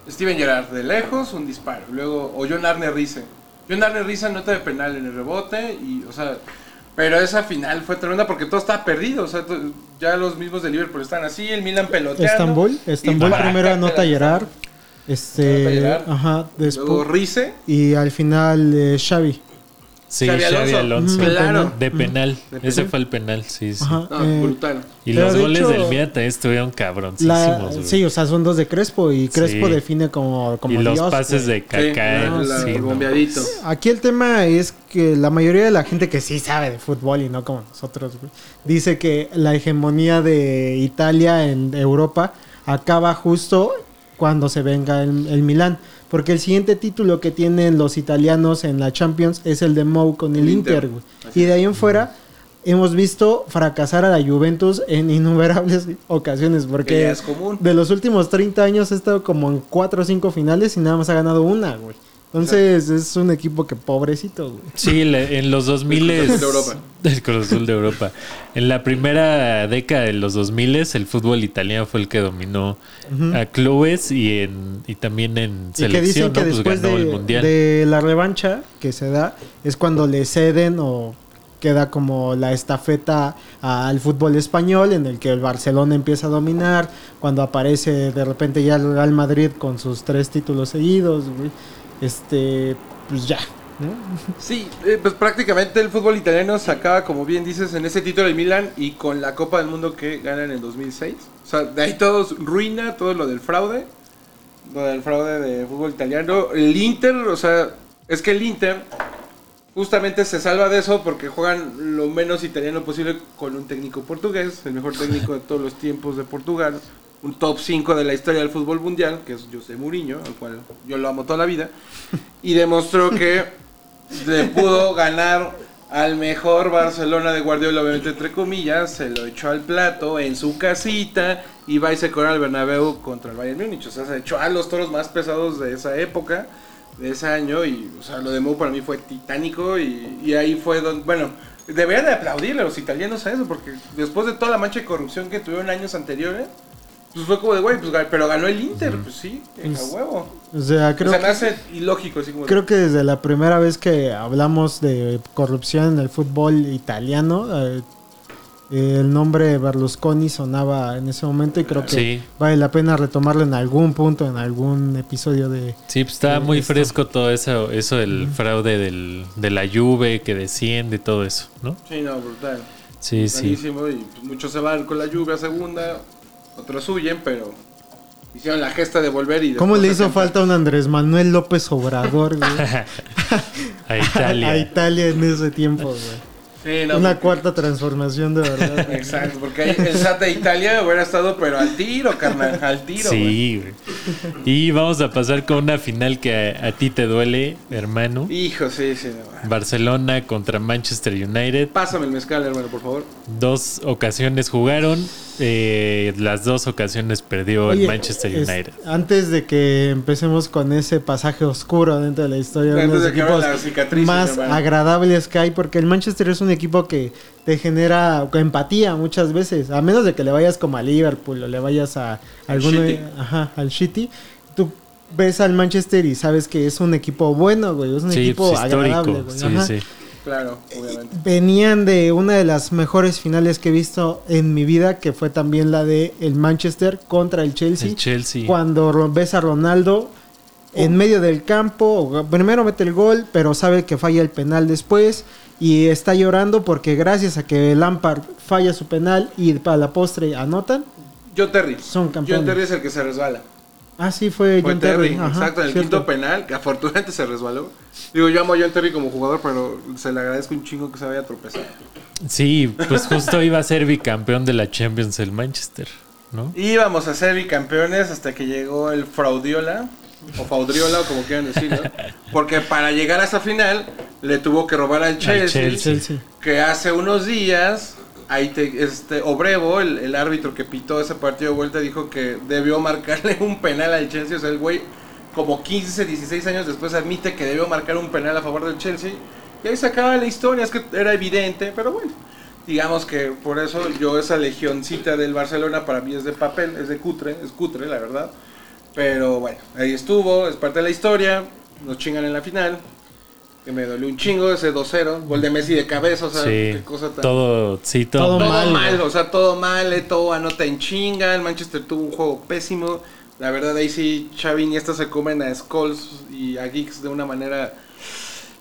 S5: Steven Gerrard de lejos, un disparo. Luego, o John Arne Rice. John Arne Rice nota de penal en el rebote y, o sea, pero esa final fue tremenda porque todo estaba perdido. O sea, ya los mismos de Liverpool están así, el Milan peloteando.
S4: Estambul, Estambul primero anota.
S5: Anota
S4: Este,
S5: Gerard.
S4: ajá,
S5: Luego. Rice.
S4: Y al final eh, Xavi.
S3: Sí,
S5: Xavi
S3: Xavi
S5: Alonso.
S3: Alonso.
S4: Ujú.
S5: Claro.
S3: De penal.
S5: De
S3: Ese fue el penal, sí, sí.
S4: Ajá,
S5: No,
S4: eh,
S5: brutal.
S3: Y los
S4: de
S3: goles
S4: hecho-
S3: del también estuvieron
S4: la-
S3: cabroncísimos,
S4: sí, o sea, son dos de Crespo y Crespo
S3: Sí.
S4: define como, como
S3: y los
S4: Dios,
S3: pases
S4: güey.
S3: de Kaká.
S5: Sí, la-
S3: sí,
S5: el
S3: no.
S5: bombeadito.
S4: Aquí el tema es que la mayoría de la gente que sí sabe de fútbol y no como nosotros, güey, dice que la hegemonía de Italia en Europa acaba justo cuando se venga el, el Milán. Porque el siguiente título que tienen los italianos en la Champions es el de Mou con el,
S5: El
S4: Inter, güey. Y de ahí en fuera hemos visto fracasar a la Juventus en innumerables ocasiones.
S5: Que
S4: Porque
S5: ya es común.
S4: de los últimos 30 años ha estado como en 4 o 5 finales y nada más ha ganado una, güey. Entonces es un equipo que pobrecito, güey.
S3: Sí, le- en los 2000
S5: El Cruz Azul de Europa.
S3: El Cruz Azul de Europa. En la primera década de los 2000 el fútbol italiano fue el que dominó a clubes y en y también en
S4: Y que dicen
S3: selección,
S4: que
S3: ¿no? Pues
S4: después
S3: ganó
S4: de,
S3: el mundial.
S4: de la revancha que se da es cuando le ceden o queda como la estafeta al fútbol español en el que el Barcelona empieza a dominar, cuando aparece de repente ya el Real Madrid con sus tres títulos seguidos, güey. Este, pues ya, ¿no?
S5: Sí, eh, pues prácticamente el fútbol italiano se acaba, como bien dices, en ese título del Milan y con la Copa del Mundo que ganan en 2006. O sea, de ahí todo ruina, todo lo del fraude, lo del fraude de fútbol italiano. El Inter, o sea, es que el Inter justamente se salva de eso porque juegan lo menos italiano posible con un técnico portugués, el mejor técnico de todos los tiempos de Portugal, un top 5 de la historia del fútbol mundial, que es José Mourinho, al cual yo lo amo toda la vida, y demostró que le pudo ganar al mejor Barcelona de Guardiola, obviamente entre comillas, se lo echó al plato en su casita y va y se corona al Bernabéu contra el Bayern Múnich, o sea, se echó a los toros más pesados de esa época, de ese año y, o sea, lo de Mou para mí fue titánico y, y ahí fue donde, bueno, deberían de aplaudirle a los italianos a eso, porque después de toda la mancha de corrupción que tuvieron años anteriores, pues fue como de, güey, pues, pero ganó el Inter, pues sí, a huevo.
S4: O sea, creo
S5: o sea,
S4: que
S5: ilógico, así como de-
S4: Creo que desde la primera vez que hablamos de corrupción en el fútbol italiano, eh, el nombre Berlusconi sonaba en ese momento y creo que
S3: Sí.
S4: vale la pena retomarlo en algún punto, en algún episodio de...
S3: Sí, pues
S4: Sí,
S3: muy
S4: esto.
S3: fresco todo eso, eso del fraude del, de la Juve que desciende, todo eso, ¿no?
S5: Sí, no, brutal.
S3: Sí, sí.
S5: Y pues, muchos se van con la lluvia segunda, otros huyen, pero hicieron la gesta de volver y
S4: ¿Cómo le hizo
S5: se-
S4: falta a un Andrés Manuel López Obrador güey?
S3: A Italia.
S4: a Italia en ese tiempo? güey?
S5: Sí, no,
S4: Una
S5: porque-
S4: cuarta transformación de verdad.
S5: Exacto, porque ahí el SAT de Italia hubiera estado, pero al tiro, carnal, al tiro.
S3: Sí, güey. Y vamos a pasar con una final que a, a ti te duele, hermano.
S5: Hijo, sí, sí. no.
S3: Barcelona contra Manchester United.
S5: Pásame el mezcal, hermano, por favor.
S3: Dos ocasiones jugaron. Eh, las dos ocasiones perdió
S4: Oye,
S3: el Manchester
S4: es-
S3: United.
S4: antes de que empecemos con ese pasaje oscuro dentro de la historia de los equipos más agradables que hay, porque el Manchester es un equipo que te genera empatía muchas veces, a menos de que le vayas como a Liverpool o le vayas a alguno,
S5: City.
S4: ajá, al City, tú ves al Manchester y sabes que es un equipo bueno, güey, es un
S3: Sí,
S4: equipo
S3: pues,
S4: agradable, güey,
S3: Sí,
S4: ajá.
S3: sí.
S5: Claro, obviamente.
S4: Venían de una de las mejores finales que he visto en mi vida, que fue también la de el Manchester contra el Chelsea.
S3: El Chelsea.
S4: Cuando ves a Ronaldo en medio del campo, primero mete el gol, pero sabe que falla el penal después y está llorando porque gracias a que Lampard falla su penal y para la postre anotan.
S5: John Terry.
S4: Son campeones.
S5: John Terry es el que se resbala.
S4: Ah, sí, fue,
S5: Fue
S4: John
S5: Terry,
S4: Terry. Ajá,
S5: exacto, en el
S4: cierto.
S5: quinto penal, que afortunadamente se resbaló. Digo, yo amo a John Terry como jugador, pero se le agradezco un chingo que se vaya a tropezar.
S3: Sí, pues justo iba a ser bicampeón de la Champions el Manchester, ¿no?
S5: Íbamos a ser bicampeones hasta que llegó el Fraudiola, o Faudriola, o como quieran decirlo. Porque para llegar a esa final, le tuvo que robar al. Chelsea. que hace unos días, ahí te- este, Obrevo, el, el árbitro que pitó ese partido de vuelta, dijo que debió marcarle un penal al Chelsea. O sea, el güey, como 15, 16 años después, admite que debió marcar un penal a favor del Chelsea. Y ahí se acaba la historia, es que era evidente, pero bueno. Digamos que por eso yo esa legioncita del Barcelona para mí es de papel, es de cutre, es cutre, la verdad. Pero bueno, ahí estuvo, es parte de la historia, nos chingan en la final. Que me dolió un chingo ese 2-0, gol de Messi de cabeza, o sea,
S3: Sí,
S5: qué cosa tan...
S3: todo, sí, todo,
S4: Todo
S5: Todo
S3: mal.
S5: o sea, todo mal, eh, todo anota en chinga. El Manchester tuvo un juego pésimo. La verdad, ahí sí, Xavi y esta se comen a Scholes y a Geeks de una manera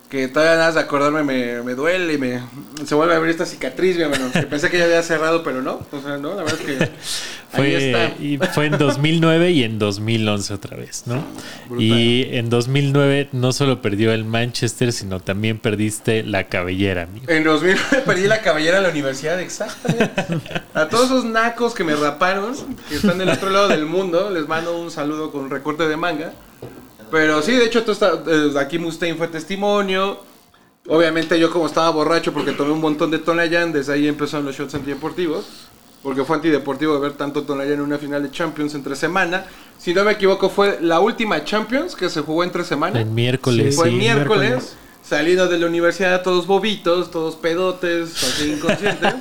S5: que todavía nada de acordarme me, me duele y me se vuelve a ver esta cicatriz, mi hermano. Que pensé que ya había cerrado, pero no. O sea, no, la verdad es que ahí
S3: Fue,
S5: está.
S3: y fue en 2009 y en 2011 otra vez, ¿no?
S5: Brutal.
S3: Y en 2009 no solo perdió el Manchester, sino también perdiste la cabellera, amigo.
S5: En 2009 perdí la cabellera en la universidad, exactamente. A todos esos nacos que me raparon, que están del otro lado del mundo, les mando un saludo con recorte de manga. Pero sí, de hecho, tú está, eh, aquí Mustaine fue testimonio. Obviamente yo como estaba borracho porque tomé un montón de Tonayán, desde ahí empezaron los shots antideportivos. Porque fue antideportivo ver tanto Tonayán en una final de Champions entre semana. Si no me equivoco, fue la última Champions que se jugó entre semana.
S3: El miércoles,
S5: Fue
S3: sí.
S5: miércoles,
S4: miércoles.
S5: saliendo de la universidad todos bobitos, todos pedotes, así inconscientes.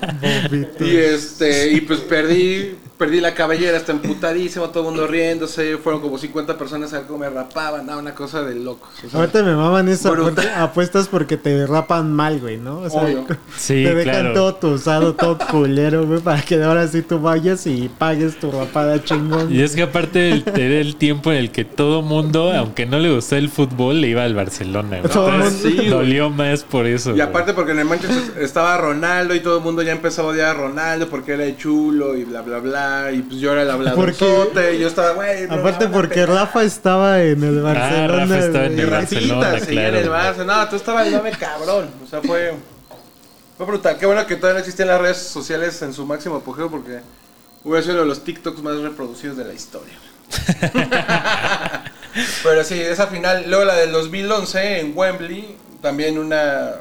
S5: Y este, y pues perdí, perdí la cabellera, está emputadísimo, todo el mundo riéndose, fueron como 50 personas a ver cómo me rapaban, no, una cosa de locos. o sea,
S4: Ahorita me maman esas apuestas- porque te rapan mal, güey, ¿no? O sea,
S5: Obvio.
S3: Sí,
S4: te dejan
S3: claro.
S4: todo tusado, todo culero, güey, para que ahora sí tú vayas y pagues tu rapada chingón.
S3: Y es que aparte el, era el tiempo en el que todo mundo, aunque no le gustaba el fútbol, le iba al Barcelona. güey.
S4: Todo
S3: Entonces,
S5: mundo- Sí, güey.
S3: dolió más por eso.
S5: Y
S3: güey.
S5: aparte porque en el Manchester estaba Ronaldo y todo el mundo ya empezó a odiar a Ronaldo porque era chulo y bla bla bla y pues yo era el habladorzote y yo estaba, güey. no,
S4: Aparte
S5: no,
S4: porque
S5: no,
S4: Rafa estaba en el Barcelona.
S3: Rafa estaba en el
S5: Y
S3: Barcelona,
S5: Rafita en el
S3: claro.
S5: Barça. No, tú estabas el cabrón. O sea, fue, fue brutal. Qué bueno que todavía no existían las redes sociales en su máximo apogeo porque hubiera sido uno de los TikToks más reproducidos de la historia. Pero sí, esa final, luego la del 2011 en Wembley, también una...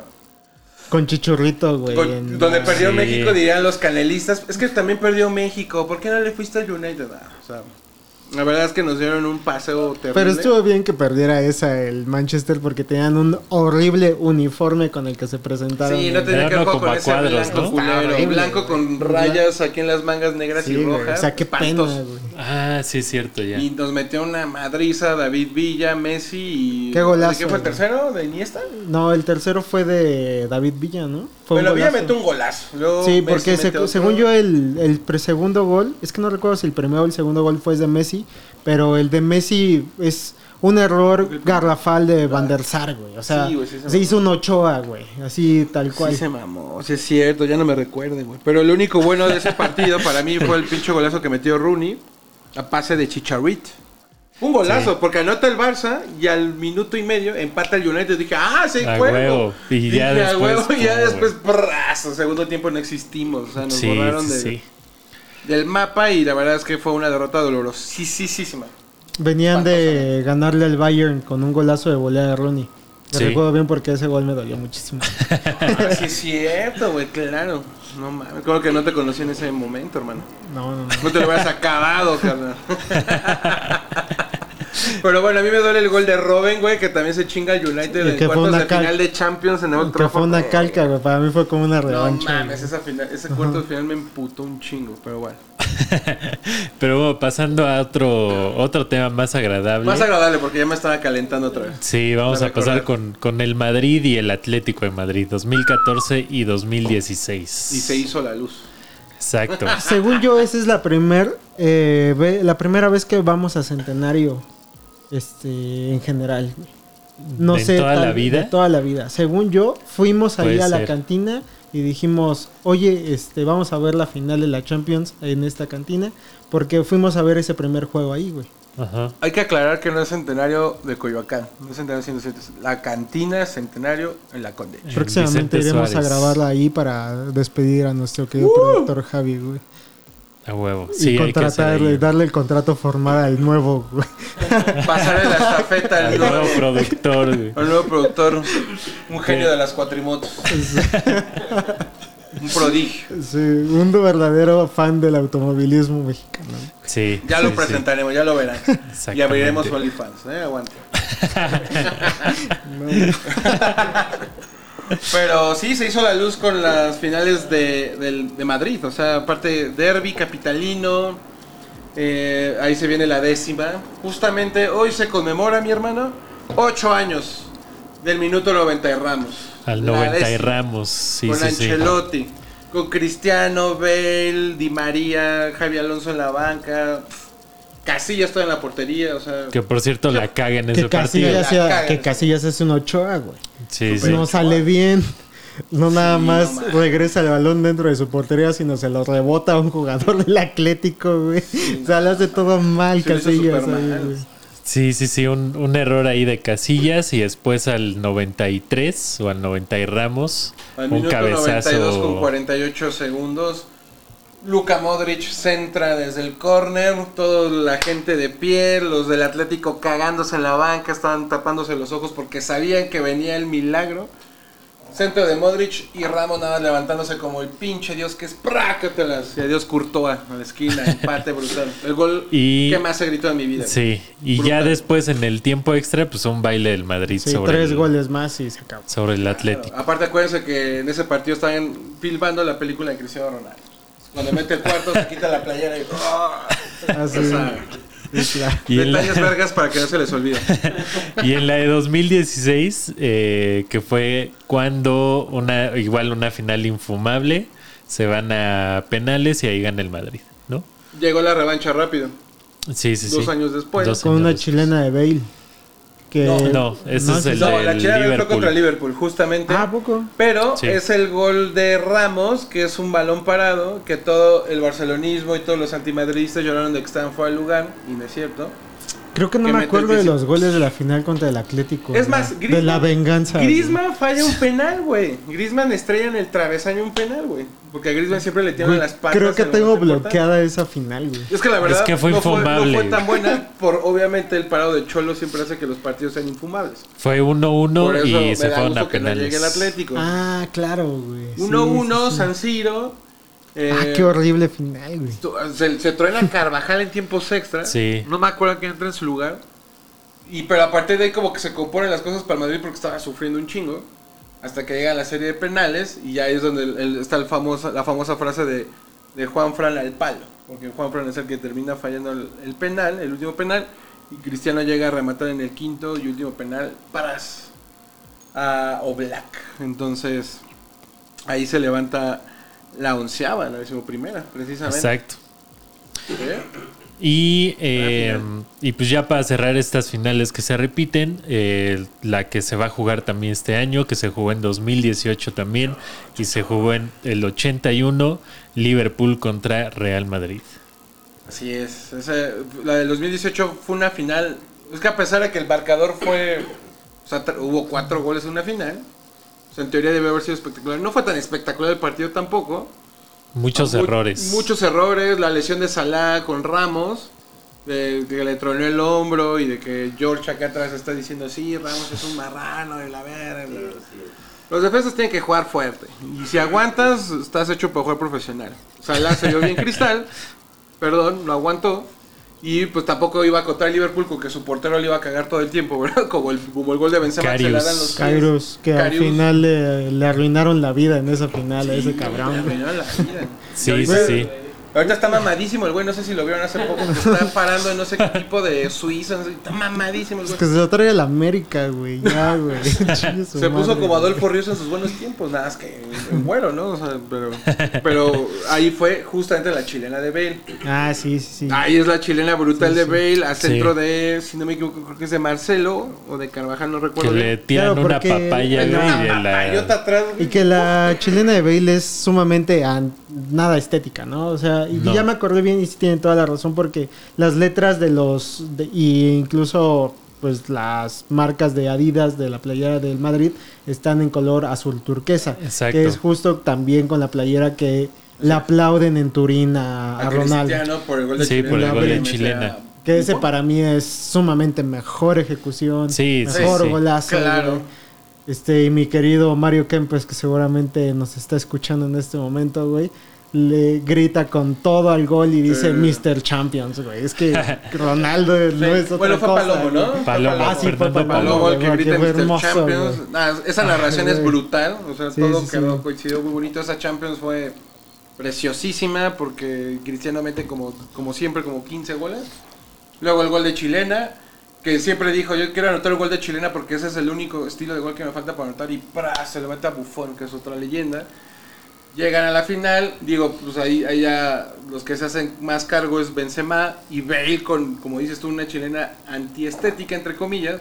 S4: Con Chichurrito, güey.
S5: con-
S4: en
S5: donde
S4: la-
S5: perdió
S3: Sí.
S5: México, dirían los canelistas. Es que también perdió México. ¿Por qué no le fuiste al United? Ah, o sea, La verdad es que nos dieron un paseo terrible.
S4: Pero estuvo bien que perdiera esa el Manchester porque tenían un horrible uniforme con el que se presentaron.
S5: Sí, no tenía que jugar con ese
S3: cuadros,
S5: blanco
S3: ¿no?
S5: culero,
S4: Horrible,
S5: blanco con rayas aquí en las mangas negras
S4: Sí,
S5: y
S4: güey,
S5: rojas.
S4: O sea, qué pena, güey.
S3: Ah, sí, es cierto, ya.
S5: Y nos metió una madriza David Villa, Messi y...
S4: Qué golazo,
S5: ¿De quién fue el tercero? ¿De Iniesta?
S4: No, el tercero fue de David Villa, ¿no? Fue
S5: Bueno, Villa metió un golazo. Luego
S4: Sí,
S5: Messi
S4: porque se- según yo el, el pre- segundo gol, es que no recuerdo si el primero o el segundo gol fue de Messi, pero el de Messi es un error garrafal de Van der Sar, güey. O sea,
S5: Sí, güey, sí se
S4: se hizo un Ochoa, güey. Así tal cual.
S5: Sí se mamó, sí es cierto, ya no me recuerde, güey. Pero lo único bueno de ese partido para mí fue el pinche golazo que metió Rooney a pase de Chicharrit. Un golazo, porque anota el Barça y al minuto y medio empata el United. Dije, ah, sí,
S3: A
S5: juego.
S3: huevo. Y ya
S5: Dije, "A
S3: después,
S5: huevo", y ya
S3: no,
S5: después,
S3: güey.
S5: brazo, segundo tiempo no existimos. O sea, nos
S3: Sí,
S5: borraron
S3: sí,
S5: de-
S3: sí.
S5: Del mapa y la verdad es que fue una derrota dolorosísima.
S4: Venían de ganarle al Bayern con un golazo de volea de Rooney. Me
S3: Sí.
S4: recuerdo bien porque ese gol me dolió muchísimo.
S5: Ah, sí es cierto, güey, claro. No mames, creo que no te conocí en ese momento, hermano.
S4: No, no, no.
S5: No te lo hubieras acabado, carnal. Pero bueno, a mí me duele el gol de Robin, güey, que también se chinga al United en
S4: que fue
S5: cuartos
S4: una
S5: de
S4: cal-
S5: final de Champions en Old
S4: Que fue una calca, güey. Para mí fue como una
S5: No
S4: revancha.
S5: mames,
S4: güey.
S5: esa final, ese cuarto de final me emputó un chingo, pero bueno.
S3: Pero bueno, pasando a otro, otro tema más agradable.
S5: Más agradable porque ya me estaba calentando otra vez.
S3: Sí, vamos a pasar con, con el Madrid y el Atlético de Madrid, 2014 y 2016.
S5: Y se hizo la luz.
S3: Exacto.
S4: Según yo, esa es la primer, eh, ve- la primera vez que vamos a Centenario este, en general. güey. No
S3: ¿En
S4: sé.
S3: toda la vida?
S4: De toda la vida. Según yo, fuimos ahí
S3: Puede
S4: a la
S3: ser.
S4: cantina y dijimos, oye, este, vamos a ver la final de la Champions en esta cantina. Porque fuimos a ver ese primer juego ahí, güey.
S3: Ajá.
S5: Hay que aclarar que no es centenario de Coyoacán. No es centenario 107. La cantina es centenario en la Conde.
S4: Próximamente
S3: Vicente
S4: iremos
S3: Suárez.
S4: a grabarla ahí para despedir a nuestro querido
S5: Uh.
S4: productor Javi, güey.
S3: A huevo.
S4: y
S3: Sí,
S4: contratarle,
S3: ahí.
S4: darle el contrato formal al nuevo, güey.
S5: Pasarle la estafeta al
S3: Al nuevo
S5: nuevo,
S3: productor. güey.
S5: al nuevo productor. Un genio de las cuatrimotos. Un prodigio.
S4: Sí, un verdadero fan del automovilismo mexicano.
S3: Sí.
S5: Ya
S3: sí,
S5: lo
S3: sí.
S5: presentaremos, ya lo verán. Y abriremos OnlyFans, ¿eh? Aguante. Pero sí, se hizo la luz con las finales de, del- de Madrid. O sea, aparte derby, capitalino. eh, ahí se viene la décima. Justamente hoy se conmemora, mi hermano, ocho años del minuto 90 de Ramos.
S3: Al
S5: La
S3: 90 y
S5: décima
S3: Ramos. Sí,
S5: con
S3: sí, sí.
S5: Ancelotti, con Cristiano, Bale, Di María, Javi Alonso en la banca, pf, Casillas está en la portería, o sea,
S3: Que por cierto la caga en
S4: Que
S3: ese partido.
S4: Casillas, sea- que Casillas es un Ochoa, güey.
S3: Sí, sí.
S4: No sale bien. No nada
S5: Sí,
S4: más
S5: no
S4: regresa el balón dentro de su portería, sino se lo rebota a un jugador del Atlético, güey. o sea, le hace todo mal
S5: Se
S4: Casillas. ahí.
S3: Sí, sí, sí, un, un error ahí de Casillas y después al 93 o al 90 y Ramos,
S5: al
S3: un
S5: minuto 92 con
S3: cabezazo.
S5: 48 segundos. Luka Modric centra desde el córner, toda la gente de pie, los del Atlético cagándose en la banca, estaban tapándose los ojos porque sabían que venía el milagro. Centro de Modric y Ramos nada más levantándose como el pinche Dios que es prácatelas. Y adiós Courtois a la esquina, empate brutal. El gol
S3: Y-
S5: que más se gritó en mi vida.
S3: Sí, y ya después en el tiempo extra, pues un baile del Madrid
S4: Sí,
S3: sobre,
S4: tres
S3: el,
S4: goles más y se acabó.
S3: sobre el Atlético.
S5: Aparte acuérdense que en ese partido estaban filmando la película de Cristiano Ronaldo. Cuando mete el cuarto se quita la playera y...
S4: Así,
S5: O sea,
S4: es la-
S3: Y
S5: detalles
S3: la,
S5: vergas para que no se les olvide.
S3: y en la de 2016, eh, que fue cuando una igual una final infumable, se van a penales y ahí gana el Madrid, ¿no?
S5: Llegó la revancha rápido.
S3: Sí, sí, sí.
S5: Dos años después.
S3: Dos
S4: con
S3: años
S4: una
S3: después.
S4: chilena de Bale. Que
S5: No,
S3: No, ese
S4: No,
S3: es el
S5: No, la Chile fue
S3: Liverpool.
S5: contra Liverpool, justamente.
S4: Ah, ¿a poco?
S5: Pero
S3: Sí.
S5: es el gol de Ramos, que es un balón parado, que todo el barcelonismo y todos los antimadridistas lloraron de que estaban fuera del lugar, y no es cierto.
S4: Creo que no
S5: que
S4: me acuerdo de los goles de la final contra el Atlético.
S5: Es más,
S4: de la venganza. güey.
S5: Griezmann falla un penal, güey. Griezmann estrella en el travesaño un penal, güey. Porque a Griezmann siempre le tiran
S4: Güey,
S5: las patas.
S4: Creo que tengo bloqueada esa final, güey.
S5: Es que la verdad
S3: Es que fue
S5: no, fue, no
S3: infumable,
S5: fue tan
S3: güey.
S5: buena por obviamente el parado de Cholo siempre hace que los partidos sean infumables.
S3: Fue
S5: Por
S3: 1-1
S5: eso
S3: y
S5: me
S3: se
S5: da
S3: fueron
S5: gusto
S3: a
S5: que no llegue el
S3: penales.
S5: Atlético.
S4: Ah, claro, güey. Sí,
S5: 1-1
S4: sí, sí.
S5: San Siro. Eh,
S4: Ah, qué horrible final, güey.
S5: tu- se, se truena Carvajal en tiempos extra.
S3: Sí.
S5: No me acuerdo quién entra en su lugar. Y pero a partir de ahí como que se componen las cosas para el Madrid porque estaba sufriendo un chingo. Hasta que llega la serie de penales y ya es donde el- el- está el famosa, la famosa frase de, de Juan Fran al palo. Porque Juan Fran es el que termina fallando el, el penal, el último penal. Y Cristiano llega a rematar en el quinto y último penal para a Oblak. Entonces ahí se levanta la onceava, la decimoprimera, precisamente.
S3: Exacto.
S5: ¿Eh?
S3: Y, eh, y pues ya para cerrar estas finales que se repiten, eh, la que se va a jugar también este año, que se jugó en 2018 también, y se jugó en el 81, Liverpool contra Real Madrid.
S5: Así es. La del 2018 fue una final. Es que a pesar de que el marcador fue. O sea, hubo cuatro goles en una final. Sea, en teoría debe haber sido espectacular. No fue tan espectacular el partido tampoco.
S3: Muchos
S5: Mu-
S3: errores.
S5: Muchos errores. La lesión de Salah con Ramos. De, de que le tronó el hombro y de que George acá atrás está diciendo: Sí, Ramos es un marrano de la verga. Los defensas tienen que jugar fuerte. Y si aguantas, estás hecho para jugar profesional. Salah se vio bien cristal. Perdón, no aguantó. Y pues tampoco iba a acotar a Liverpool con que su portero le iba a cagar todo el tiempo, ¿verdad? Como el, como el gol de Benzema que se le
S3: Carius.
S5: dan los pies.
S4: Kairos, que al final le, le arruinaron la vida en esa final a ese
S5: Le
S4: cabrón. güey.
S5: arruinaron la vida.
S3: Sí, sí,
S5: ahorita-
S3: sí.
S5: Ahorita está mamadísimo el güey, no sé si lo vieron hace poco, que está parando en no sé qué tipo de Suiza, no sé, está mamadísimo el
S4: Es
S5: güey.
S4: que se lo trae a la América, güey. Ya, güey.
S5: Se puso
S4: madre,
S5: como. Adolfo Ríos en sus buenos tiempos, nada más que en vuelo, ¿no? O sea, pero, pero ahí fue justamente la chilena de Bale.
S4: Ah, sí, sí, sí.
S5: Ahí es la chilena brutal
S4: Sí,
S5: de. Bale, a
S3: Sí.
S5: centro de, si no me equivoco, creo que es de Marcelo o de Carvajal, no
S3: Que
S5: recuerdo.
S3: le
S5: bien.
S3: tiran
S4: Claro,
S3: una papaya,
S5: Ay,
S3: güey,
S5: papayota
S3: la...
S4: Y que la chilena de Bale es sumamente an- nada estética, ¿no? O sea, y
S3: No.
S4: ya me acordé bien y sí tienen toda la razón porque las letras de los de- y incluso pues las marcas de Adidas de la playera del Madrid están en color azul turquesa,
S3: Exacto.
S4: que es justo también con la playera que le aplauden en Turín a, a
S5: A
S4: Ronaldo.
S5: Por el gol de
S3: Sí,
S5: chilena.
S3: por
S4: el gol de
S3: chilena.
S4: Que ese para mí es sumamente mejor ejecución,
S3: Sí, sí,
S4: mejor
S3: sí.
S4: golazo.
S5: Claro.
S4: güey. Este, y mi querido Mario Kempes, que seguramente nos está escuchando en este momento, güey, le grita con todo al gol y dice. Mr. Champions, güey. Es que Ronaldo no es otra
S5: Bueno, fue
S4: cosa,
S5: Palomo, ¿no?
S3: Palomo,
S4: Ah, sí, fue Palomo.
S5: Palomo, el que grita Mr.
S4: hermoso,
S5: Champions. esa narración es brutal. O sea,
S4: Sí,
S5: todo
S4: sí,
S5: quedó
S4: sí.
S5: coincidió muy bonito. Esa Champions fue preciosísima porque Cristiano mete como, como siempre como 15 goles. Luego el gol de Chilena, que siempre dijo, yo quiero anotar el gol de Chilena porque ese es el único estilo de gol que me falta para anotar. Y ¡pra! se lo mete a Buffon, que es otra leyenda. Llegan a la final, digo, pues ahí, ahí ya los que se hacen más cargo es Benzema y Bale con, como dices tú, una chilena antiestética, entre comillas,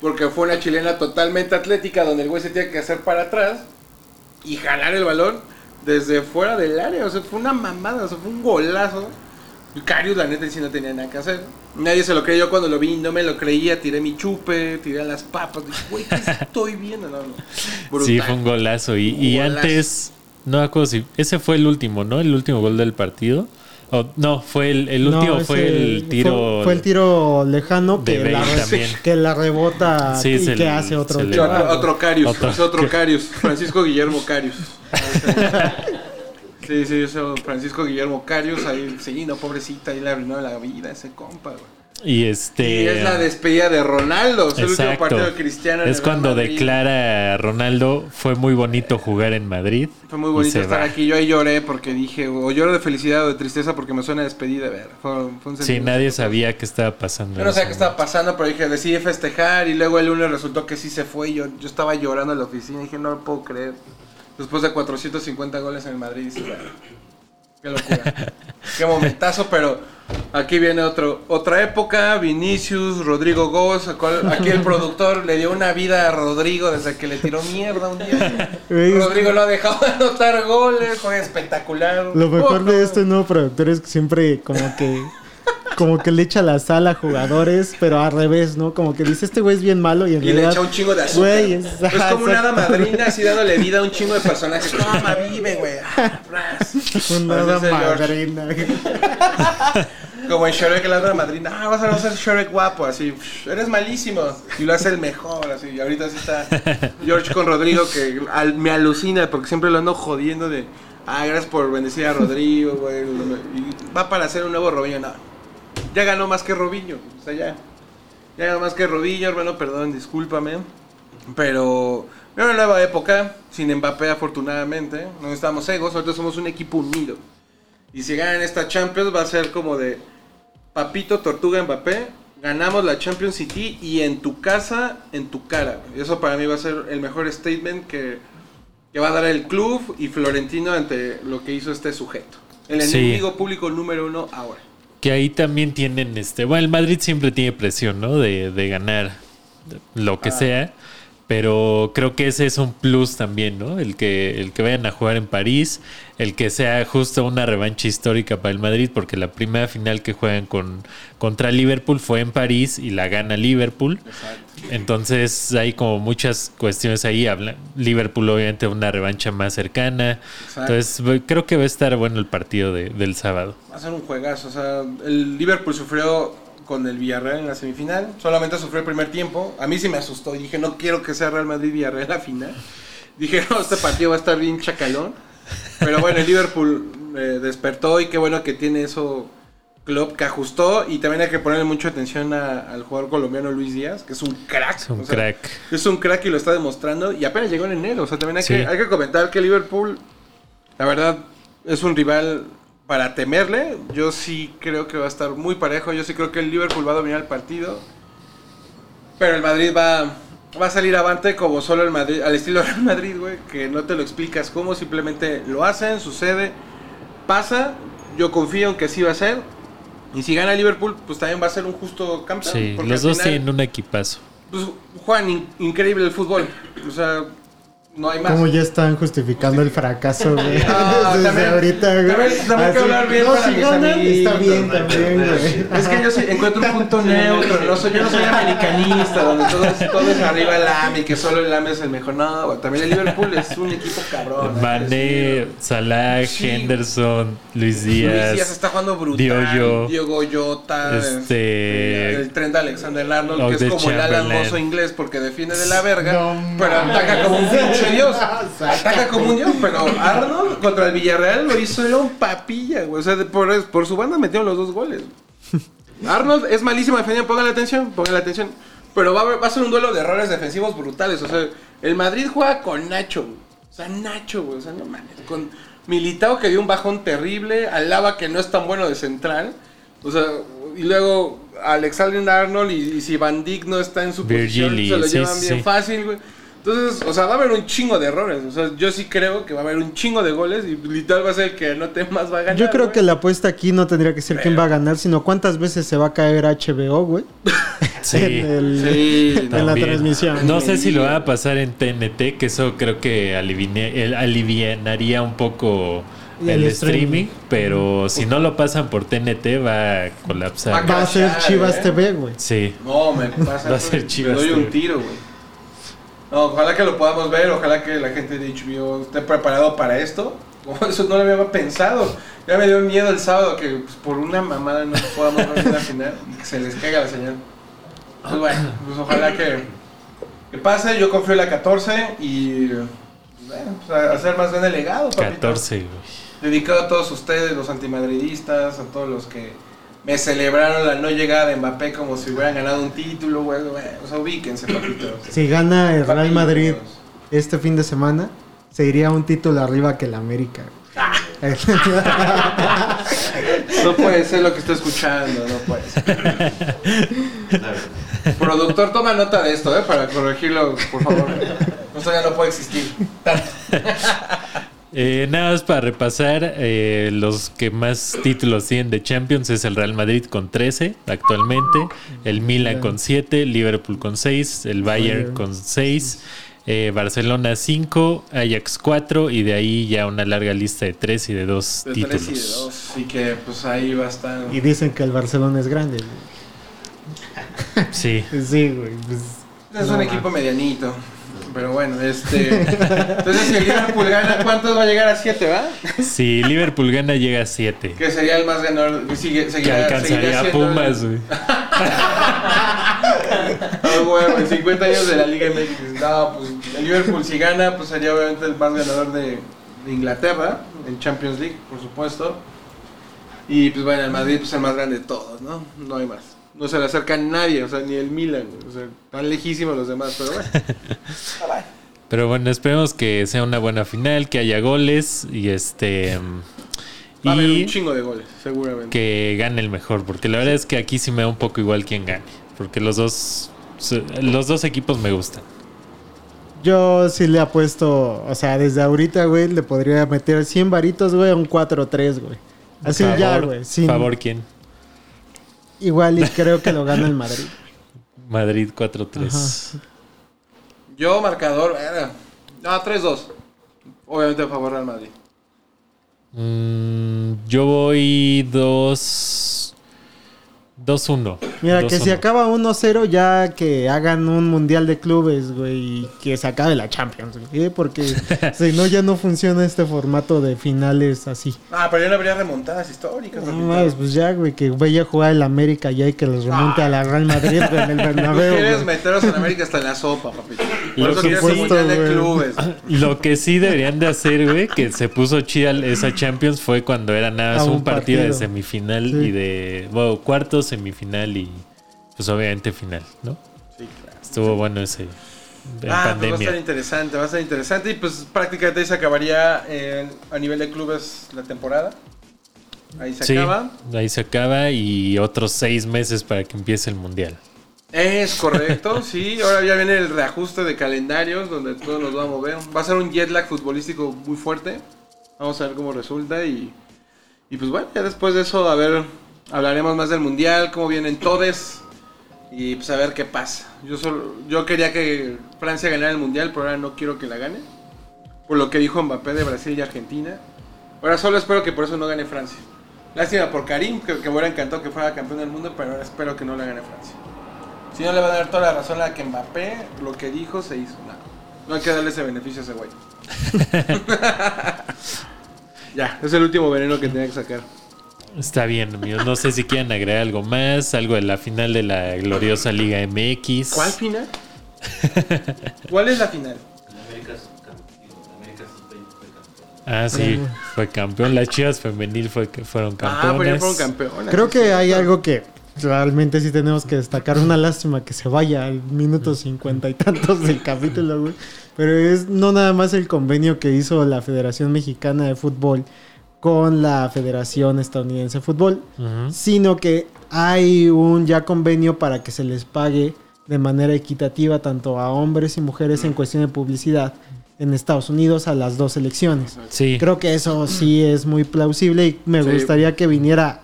S5: porque fue una chilena totalmente atlética donde el güey se tiene que hacer para atrás y jalar el balón desde fuera del área, o sea, fue una mamada, o sea, fue un golazo. Y Karius, la neta, sí no tenía nada que hacer. Nadie se lo creyó cuando lo vi, no me lo creía, tiré mi chupe, tiré las papas, dije, güey, ¿qué estoy viendo? No, no. Brutal.
S3: Sí, fue un golazo. Y, y
S5: Golazo.
S3: antes, no me acuerdo si. Ese fue el último, ¿no? El último gol del partido. O, no, fue el, el último, fue el tiro.
S4: Fue, fue el tiro lejano
S3: de
S4: que, la,
S3: Bale
S4: re-
S3: también.
S4: que la rebota
S3: Sí,
S4: y que
S3: le-
S4: hace otro.
S5: Otro, otro Carius,
S3: Otro-
S5: es otro Carius, Francisco Guillermo Carius. Sí, sí, ese Francisco Guillermo Carius, ahí, sí, no, pobrecita, ahí le arruinó la vida ese compa, güey.
S3: Y este.
S5: Y es la despedida de Ronaldo, es el último partido de Cristiano.
S3: Es cuando
S5: Madrid.
S3: declara a Ronaldo, fue muy bonito jugar en Madrid.
S5: Fue muy bonito estar
S3: va.
S5: aquí. Yo ahí lloré porque dije, o lloro de felicidad o de tristeza porque me suena a despedida, ver. Fue, fue un
S3: Sí, nadie sabía qué estaba pasando.
S5: Yo no sabía qué estaba pasando, pero dije, decidí festejar y luego el lunes resultó que sí se fue y yo, yo estaba llorando en la oficina y dije, no lo puedo creer. Después de 450 goles en el Madrid, dices, "Bueno, qué locura. qué momentazo, pero aquí viene otro, otra época, Vinicius, Rodrigo Gómez, aquí el productor le dio una vida a Rodrigo desde que le tiró mierda un día. Rodrigo lo ha dejado de anotar goles, fue espectacular.
S4: Lo mejor de este nuevo productor es que siempre como que como que le echa la sala a jugadores, pero al revés, ¿no? Como que dice, este güey es bien malo y en
S5: Y le echa un chingo de azúcar.
S4: Güey,
S5: es,
S4: es-
S5: como una hada madrina así dándole vida a un chingo de personajes. Toma, vive, güey. Ah.
S4: Una
S5: Así
S4: hada madrina.
S5: Como en Shrek, la hada madrina. Ah, vas a ser Shrek guapo, así. "Psh, Eres malísimo. Y lo hace el mejor, así. Y ahorita sí está George con Rodrigo, que al- me alucina porque siempre lo ando jodiendo de. Ah, gracias por bendecir a Rodrigo, güey. y Va para hacer un nuevo Robinho. No. Ya ganó más que Robinho. O sea, ya. Ya ganó más que Robinho, hermano. Perdón, discúlpame. Pero. Era una nueva época. Sin Mbappé, afortunadamente. No estamos egos. Ahorita somos un equipo unido. Y si ganan esta Champions, va a ser como de. Papito, Tortuga, Mbappé. Ganamos la Champions City y en tu casa, en tu cara. Y eso para mí va a ser el mejor statement que, que va a dar el club y Florentino ante lo que hizo este sujeto. El
S3: Sí.
S5: enemigo público número uno ahora.
S3: Que ahí también tienen este. Bueno, el Madrid siempre tiene presión, ¿no? De, de ganar lo que sea. Pero creo que ese es un plus también, ¿no? El que, el que vayan a jugar en París, el que sea justo una revancha histórica para el Madrid, porque la primera final que juegan con, contra Liverpool fue en París y la gana Liverpool. Entonces hay como muchas cuestiones ahí. Habla, Liverpool obviamente una revancha más cercana.
S5: Exacto.
S3: Entonces creo que va a estar bueno el partido de- del sábado.
S5: Va a ser un juegazo. O sea, el Liverpool sufrió con el Villarreal en la semifinal. Solamente sufrió el primer tiempo. A mí sí me asustó. Y dije, no quiero que sea Real Madrid-Villarreal la final. Dije, no, este partido va a estar bien chacalón. Pero bueno, el Liverpool eh, despertó y qué bueno que tiene eso Klopp que ajustó. Y también hay que ponerle mucha atención a- al jugador colombiano Luis Díaz, que es un crack.
S3: Es un
S5: O sea,
S3: crack.
S5: Es un crack y lo está demostrando. Y apenas llegó en enero. O sea, también hay,
S3: Sí.
S5: que, hay que comentar que Liverpool, la verdad, es un rival para temerle. Yo sí creo que va a estar muy parejo. Yo sí creo que el Liverpool va a dominar el partido. Pero el Madrid va, va a salir avante como solo el Madrid, al estilo Real Madrid, güey. Que no te lo explicas cómo, simplemente lo hacen, sucede, pasa. Yo confío en que sí va a ser. Y si gana Liverpool, pues también va a ser un justo campeón.
S3: Sí, los dos tienen un equipazo.
S5: pues juegan in- increíble el fútbol. O sea, no hay más.
S4: Como ya están justificando el fracaso, güey.
S5: Ah,
S4: Desde
S5: también-
S4: ahorita, güey.
S5: también- también hay que hablar bien
S4: no,
S5: para
S4: si
S5: mis
S4: ganan,
S5: amiguitos,
S4: Está bien
S5: ¿no?
S4: también, güey.
S5: Es que yo sí encuentro un punto neutro. No soy, yo no soy americanista, donde todo es, todo es arriba el AME, que solo el AME es el mejor. No, güey, también el Liverpool es un equipo cabrón.
S3: Mané, Salah,
S5: Sí.
S3: Henderson, Luis
S5: Luis
S3: Díaz.
S5: Díaz está jugando brutal.
S3: Diogo.
S5: Diogo Jota.
S3: Este-
S5: El tren de Alexander Arnold, que es como el Alan. Mozo inglés porque defiende de la verga.
S4: No
S5: pero ataca como un pinche dios. Ataca como un dios. Pero Arnold contra el Villarreal lo hizo, era un papilla, güey. O sea, por, por su banda metieron los dos goles. Arnold es malísimo defendiendo, pongan la atención, pongan la atención. Pero va a, haber- va a ser un duelo de errores defensivos brutales. O sea, el Madrid juega con Nacho. güey. O sea, Nacho, güey. O sea, no mames. Con Militao que dio un bajón terrible. Alaba que no es tan bueno de central. O sea, y luego Alexander Arnold y, y si Van Dijk no está en su
S3: Virgili,
S5: posición, se lo
S3: sí,
S5: llevan
S3: sí,
S5: bien
S3: sí.
S5: fácil, güey. Entonces, o sea, va a haber un chingo de errores. O sea, yo sí creo que va a haber un chingo de goles y literal va a ser el que no te más va a ganar.
S4: Yo creo
S5: güey.
S4: que la apuesta aquí no tendría que ser quién va a ganar, sino cuántas veces se va a caer HBO, güey.
S3: Sí.
S4: En, el-
S5: Sí,
S4: en la transmisión.
S3: No sé si lo va a pasar en TNT, que eso creo que alivine- alivianaría un poco el,
S4: el
S3: streaming,
S4: streaming.
S3: pero si no lo pasan por TNT va a colapsar.
S4: Va a ser Chivas
S5: eh.
S4: TV, güey.
S3: Sí.
S5: No, me pasa.
S3: Va a ser
S5: Me
S3: Chivas,
S5: doy un tiro, güey. No, ojalá que lo podamos ver, ojalá que la gente de HBO esté preparado para esto. Eso no lo había pensado. Ya me dio miedo el sábado que pues, por una mamada no podamos ver la final y que se les caiga la señal. Pues bueno, pues ojalá que, que pase. Yo confío en la 14 y bueno, pues, a hacer más bien el legado, papito.
S3: 14, güey.
S5: Dedicado a todos ustedes, los antimadridistas, a todos los que me celebraron la no llegada de Mbappé como si hubieran ganado un título, güey. O sea, ubíquense, papitos.
S4: Si gana el Real. Madrid este fin de semana, se iría un título arriba que el América.
S5: No puede ser lo que estoy escuchando, no puede ser. Productor, toma nota de esto, ¿eh? Para corregirlo, por favor. Esto ya no puede existir.
S3: Eh, nada más para repasar, eh, los que más títulos tienen de Champions es el Real Madrid con 13 actualmente, el Milan con 7, Liverpool con 6, el Bayern con 6, eh, Barcelona 5, Ajax 4 y de ahí ya una larga lista de 3 y de 2
S5: De
S3: títulos.
S5: tres y de dos. Así que, pues ahí va a estar.
S4: y dicen que el Barcelona es grande. güey.
S3: Sí,
S4: Sí, güey. pues,
S5: Es
S4: no
S5: un
S4: mames.
S5: equipo medianito. Pero bueno, este. Entonces, si el Liverpool gana, ¿cuántos va a llegar a 7, va?
S3: si Liverpool gana llega a 7.
S5: Que sería el más ganador. Que sigue,
S3: Que
S5: seguirá,
S3: alcanzaría
S5: seguirá
S3: a
S5: siendo el-
S3: Pumas, güey.
S5: Huevo, en 50 años de la Liga MX. No, pues el Liverpool si gana, pues sería obviamente el más ganador de, Inglaterra, en Champions League, por supuesto. Y pues bueno, el Madrid pues el más grande de todos, ¿no? No hay más. No se le acerca a nadie, o sea, ni el Milan, o sea, están lejísimos los demás, pero bueno.
S3: Pero bueno, esperemos que sea una buena final, que haya goles y este.
S5: Va a haber un chingo de goles, seguramente.
S3: que gane el mejor, porque la verdad es que aquí sí me da un poco igual quién gane, porque los dos los dos equipos me gustan.
S4: Yo sí le apuesto, o sea, desde ahorita, güey, le podría meter 100 varitos, güey, a un 4-3, güey. Así
S3: Favor,
S4: ya, güey. sin-
S3: Favor quién?
S4: Igual y creo que lo gana el Madrid.
S3: Madrid 4-3.
S5: Yo, marcador, era. No, 3-2. Obviamente a favor del Madrid.
S3: Mm, yo voy 2 2-1.
S4: Mira, que si
S3: 2-1.
S4: acaba 1-0, ya que hagan un mundial de clubes, güey, y que se acabe la Champions, güey. ¿eh? Porque si no, ya no funciona este formato de finales así.
S5: Ah, pero ya no habría remontadas históricas.
S4: No mames, pues ya, güey, que vaya a jugar el América ya y que los remonte a la Real Madrid, güey, en el
S5: Tú
S4: Bernabéu,
S5: quieres
S4: güey.
S5: meteros en América hasta en la sopa, papito. Por eso quieres
S4: supuesto,
S5: mundial de
S4: güey.
S5: clubes.
S3: Lo que sí deberían de hacer, güey, que se puso chida esa Champions fue cuando era nada más un,
S4: un
S3: partido, de
S4: partido.
S3: semifinal
S4: Sí.
S3: y de, bueno, cuarto, semifinal y pues obviamente final, ¿no?
S5: Sí, claro.
S3: Estuvo bueno ese en
S5: Ah, pues va a estar
S3: pandemia.
S5: interesante, va a estar interesante. Y pues prácticamente ahí se acabaría eh, a nivel de clubes la temporada. Ahí se
S3: Sí,
S5: acaba.
S3: ahí se acaba y otros seis meses para que empiece el mundial.
S5: Es correcto, sí. Ahora ya viene el reajuste de calendarios donde todo nos va a mover. Va a ser un jet lag futbolístico muy fuerte. Vamos a ver cómo resulta y, y pues bueno, ya después de eso, a ver, hablaremos más del mundial, cómo vienen todes y pues a ver qué pasa. Yo solo, yo quería que Francia ganara el mundial, pero ahora no quiero que la gane. Por lo que dijo Mbappé de Brasil y Argentina. Ahora solo espero que por eso no gane Francia. Lástima por Karim, que, que me hubiera encantado que fuera campeón del mundo, pero ahora espero que no la gane Francia. Si no le van a dar toda la razón a que Mbappé, lo que dijo se hizo. No, no hay que darle ese beneficio a ese güey. ya, es el último veneno que tenía que sacar.
S3: Está bien, amigos. No sé si quieren agregar algo más, algo de la final de la gloriosa Liga MX.
S5: ¿Cuál final? ¿Cuál es la final?
S3: Ah, sí, fue campeón. Las Chivas femenil fue que fueron
S5: Ah, pero
S3: campeonas.
S5: fueron campeones.
S4: Creo que hay algo que realmente sí tenemos que destacar. Una lástima que se vaya al minuto cincuenta y tantos del capítulo, güey. Pero es no nada más el convenio que hizo la Federación Mexicana de Fútbol con la Federación Estadounidense de Fútbol, sino que hay un ya convenio para que se les pague de manera equitativa tanto a hombres y mujeres en cuestión de publicidad en Estados Unidos a las dos selecciones.
S3: Sí,
S4: Creo que eso sí es muy plausible y me
S5: Sí.
S4: gustaría que viniera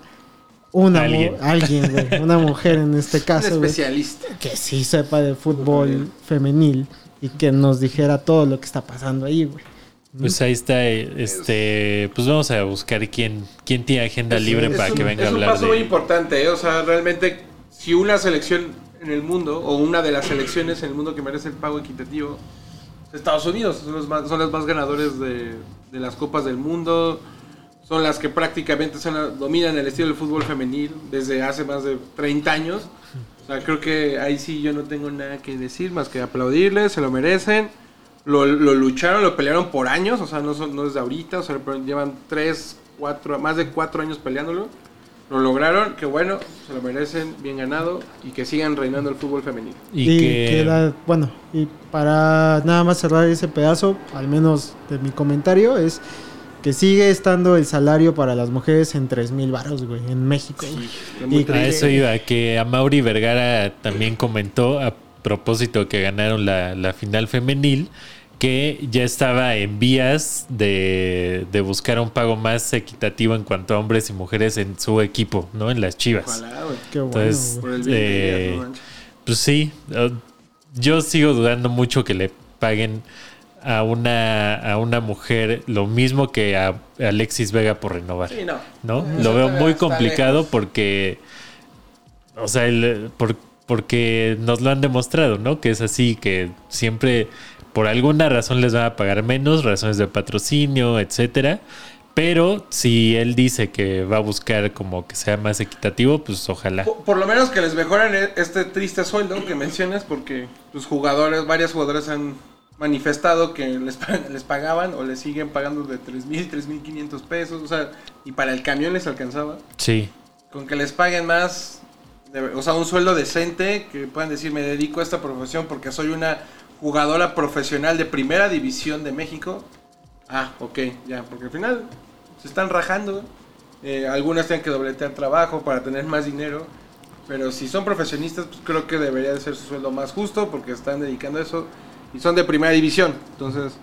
S4: una mu-
S3: Alguien.
S4: alguien, güey, una mujer en este
S5: Un
S4: caso, güey,
S5: especialista.
S4: que sí sepa de fútbol femenil y que nos dijera todo lo que está pasando ahí, güey.
S3: Pues ahí está. eh, Este, pues vamos a buscar quién, quién tiene agenda libre
S5: Es
S3: para
S5: un-
S3: que venga a
S5: Es un
S3: hablar
S5: paso muy
S3: de.
S5: importante, ¿eh? o sea, realmente, si una selección en el mundo, o una de las selecciones en el mundo que merece el pago equitativo, es Estados Unidos, son los más, son los más ganadores de, de las copas del mundo, son las que prácticamente son dominan el estilo del fútbol femenil desde hace más de 30 años. O sea, creo que ahí sí yo no tengo nada que decir más que aplaudirles, se lo merecen. Lo, lo lucharon, lo pelearon por años, o sea, no, son, no es de ahorita, o sea, llevan 3, 4, más de 4 años peleándolo. Lo lograron, que bueno, se lo merecen, bien ganado, y que sigan reinando el fútbol femenino.
S3: Y,
S4: Y,
S3: que.
S4: queda- bueno, y para nada más cerrar ese pedazo, al menos de mi comentario, es que sigue estando el salario para las mujeres en 3 mil baros, güey, en México.
S5: muy
S4: Y-
S3: A eso iba, que a Mauri Vergara también comentó a propósito que ganaron la, la final femenil, que ya estaba en vías de, de buscar un pago más equitativo en cuanto a hombres y mujeres en su equipo, ¿no? En las chivas.
S5: Ojalá.
S4: Qué bueno,
S3: Entonces, Eh,
S5: no.
S3: Pues sí, eh, yo sigo dudando mucho que le paguen a una, a una mujer lo mismo que a Alexis Vega por renovar.
S5: Sí, no.
S3: ¿no?
S5: Eso
S3: Lo veo muy complicado porque, o sea, el- por- porque nos lo han demostrado, ¿no? Que es así, que siempre por alguna razón les van a pagar menos, razones de patrocinio, etcétera. Pero si él dice que va a buscar como que sea más equitativo, pues ojalá.
S5: Por, por lo menos que les mejoren e- este triste sueldo que mencionas, porque los jugadores, varios jugadores han manifestado que les, les pagaban o les siguen pagando de 3.000, 3.500 pesos, o sea, y para el camión les alcanzaba.
S3: Sí.
S5: Con que les paguen más, de- o sea, un sueldo decente, que puedan decir, me dedico a esta profesión porque soy una jugadora profesional de primera división de México. Ah, ok, ya, porque al final se están rajando. eh, algunas tienen que dobletear trabajo para tener más dinero. Pero si son profesionistas, pues creo que debería de ser su sueldo más justo porque están dedicando a eso y son de primera división. Entonces,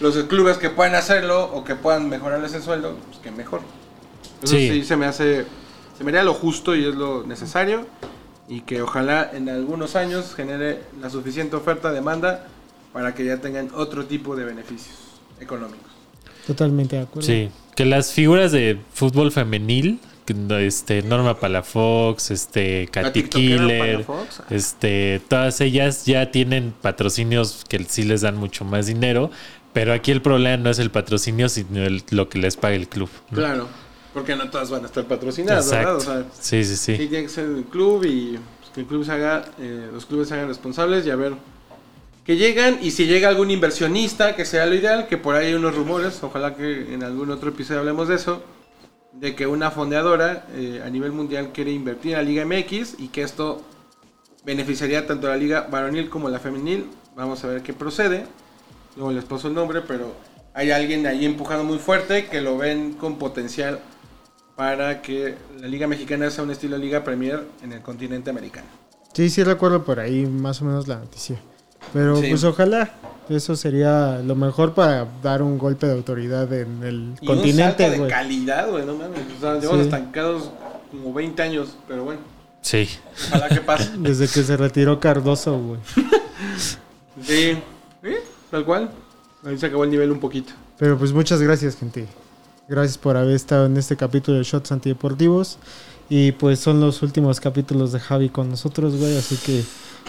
S5: los clubes que puedan hacerlo o que puedan mejorarles el sueldo, pues que mejor. Eso
S3: Sí.
S5: sí. se me hace, se me haría lo justo y es lo necesario. Y que ojalá en algunos años genere la suficiente oferta, demanda, para que ya tengan otro tipo de beneficios económicos.
S4: Totalmente de acuerdo.
S3: Sí, que las figuras de fútbol femenil, este Norma Palafox, este
S5: La
S3: Katy Killer,
S5: Palafox, ah.
S3: este todas ellas ya tienen patrocinios que sí les dan mucho más dinero, pero aquí el problema no es el patrocinio, sino el- lo que les paga el club. ¿no?
S5: Claro, porque no todas van a estar patrocinadas, ¿verdad?
S3: Exacto.
S5: O sea,
S3: sí, sí,
S5: sí.
S3: sí.
S5: tiene que ser el club y pues, que el club se haga, eh, los clubes se hagan responsables y a ver que llegan y si llega algún inversionista, que sea lo ideal, que por ahí hay unos rumores, ojalá que en algún otro episodio hablemos de eso, de que una fondeadora eh, a nivel mundial quiere invertir en la Liga MX y que esto beneficiaría tanto a la Liga varonil como a la femenil. Vamos a ver qué procede. Luego les paso el nombre, pero hay alguien ahí empujando muy fuerte que lo ven con potencial para que la Liga Mexicana sea un estilo Liga Premier en el continente americano.
S4: Sí, sí recuerdo por ahí más o menos la noticia. Pero
S5: Sí.
S4: pues ojalá eso sería lo mejor para dar un golpe de autoridad en el
S5: Y un salto
S4: continente,
S5: de calidad, güey, no mames. O sea, llevamos
S4: Sí.
S5: estancados como 20 años, pero bueno,
S3: Sí.
S5: ojalá que pase.
S4: Desde que se retiró Cardoso, güey.
S5: Sí, ¿Sí? tal cual. Ahí se acabó el nivel un poquito.
S4: Pero pues muchas gracias, gente. Gracias por haber estado en este capítulo de Shots Antideportivos. Y pues son los últimos capítulos de Javi con nosotros, güey. Así que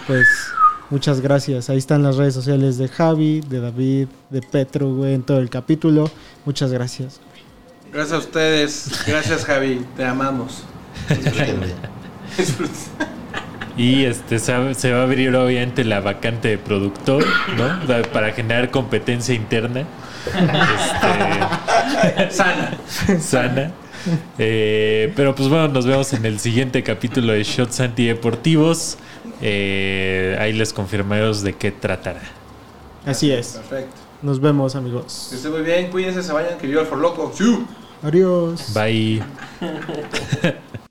S4: pues muchas gracias. Ahí están las redes sociales de Javi, de David, de Petro, güey, en todo el capítulo. Muchas gracias.
S5: Gracias a ustedes. Gracias, Javi. Te amamos.
S3: Y este se va, se va a abrir obviamente la vacante de productor, ¿no? Para generar competencia interna. Este,
S5: Sana.
S3: sana. Eh, pero pues bueno, nos vemos en el siguiente capítulo de Shots Antideportivos. Eh, ahí les confirmaremos de qué tratará.
S4: Así es.
S5: Perfecto.
S4: Nos vemos, amigos.
S5: Que estén muy bien. Cuídense, se vayan. Que viva el For Loco. ¡Sí!
S4: Adiós.
S3: Bye.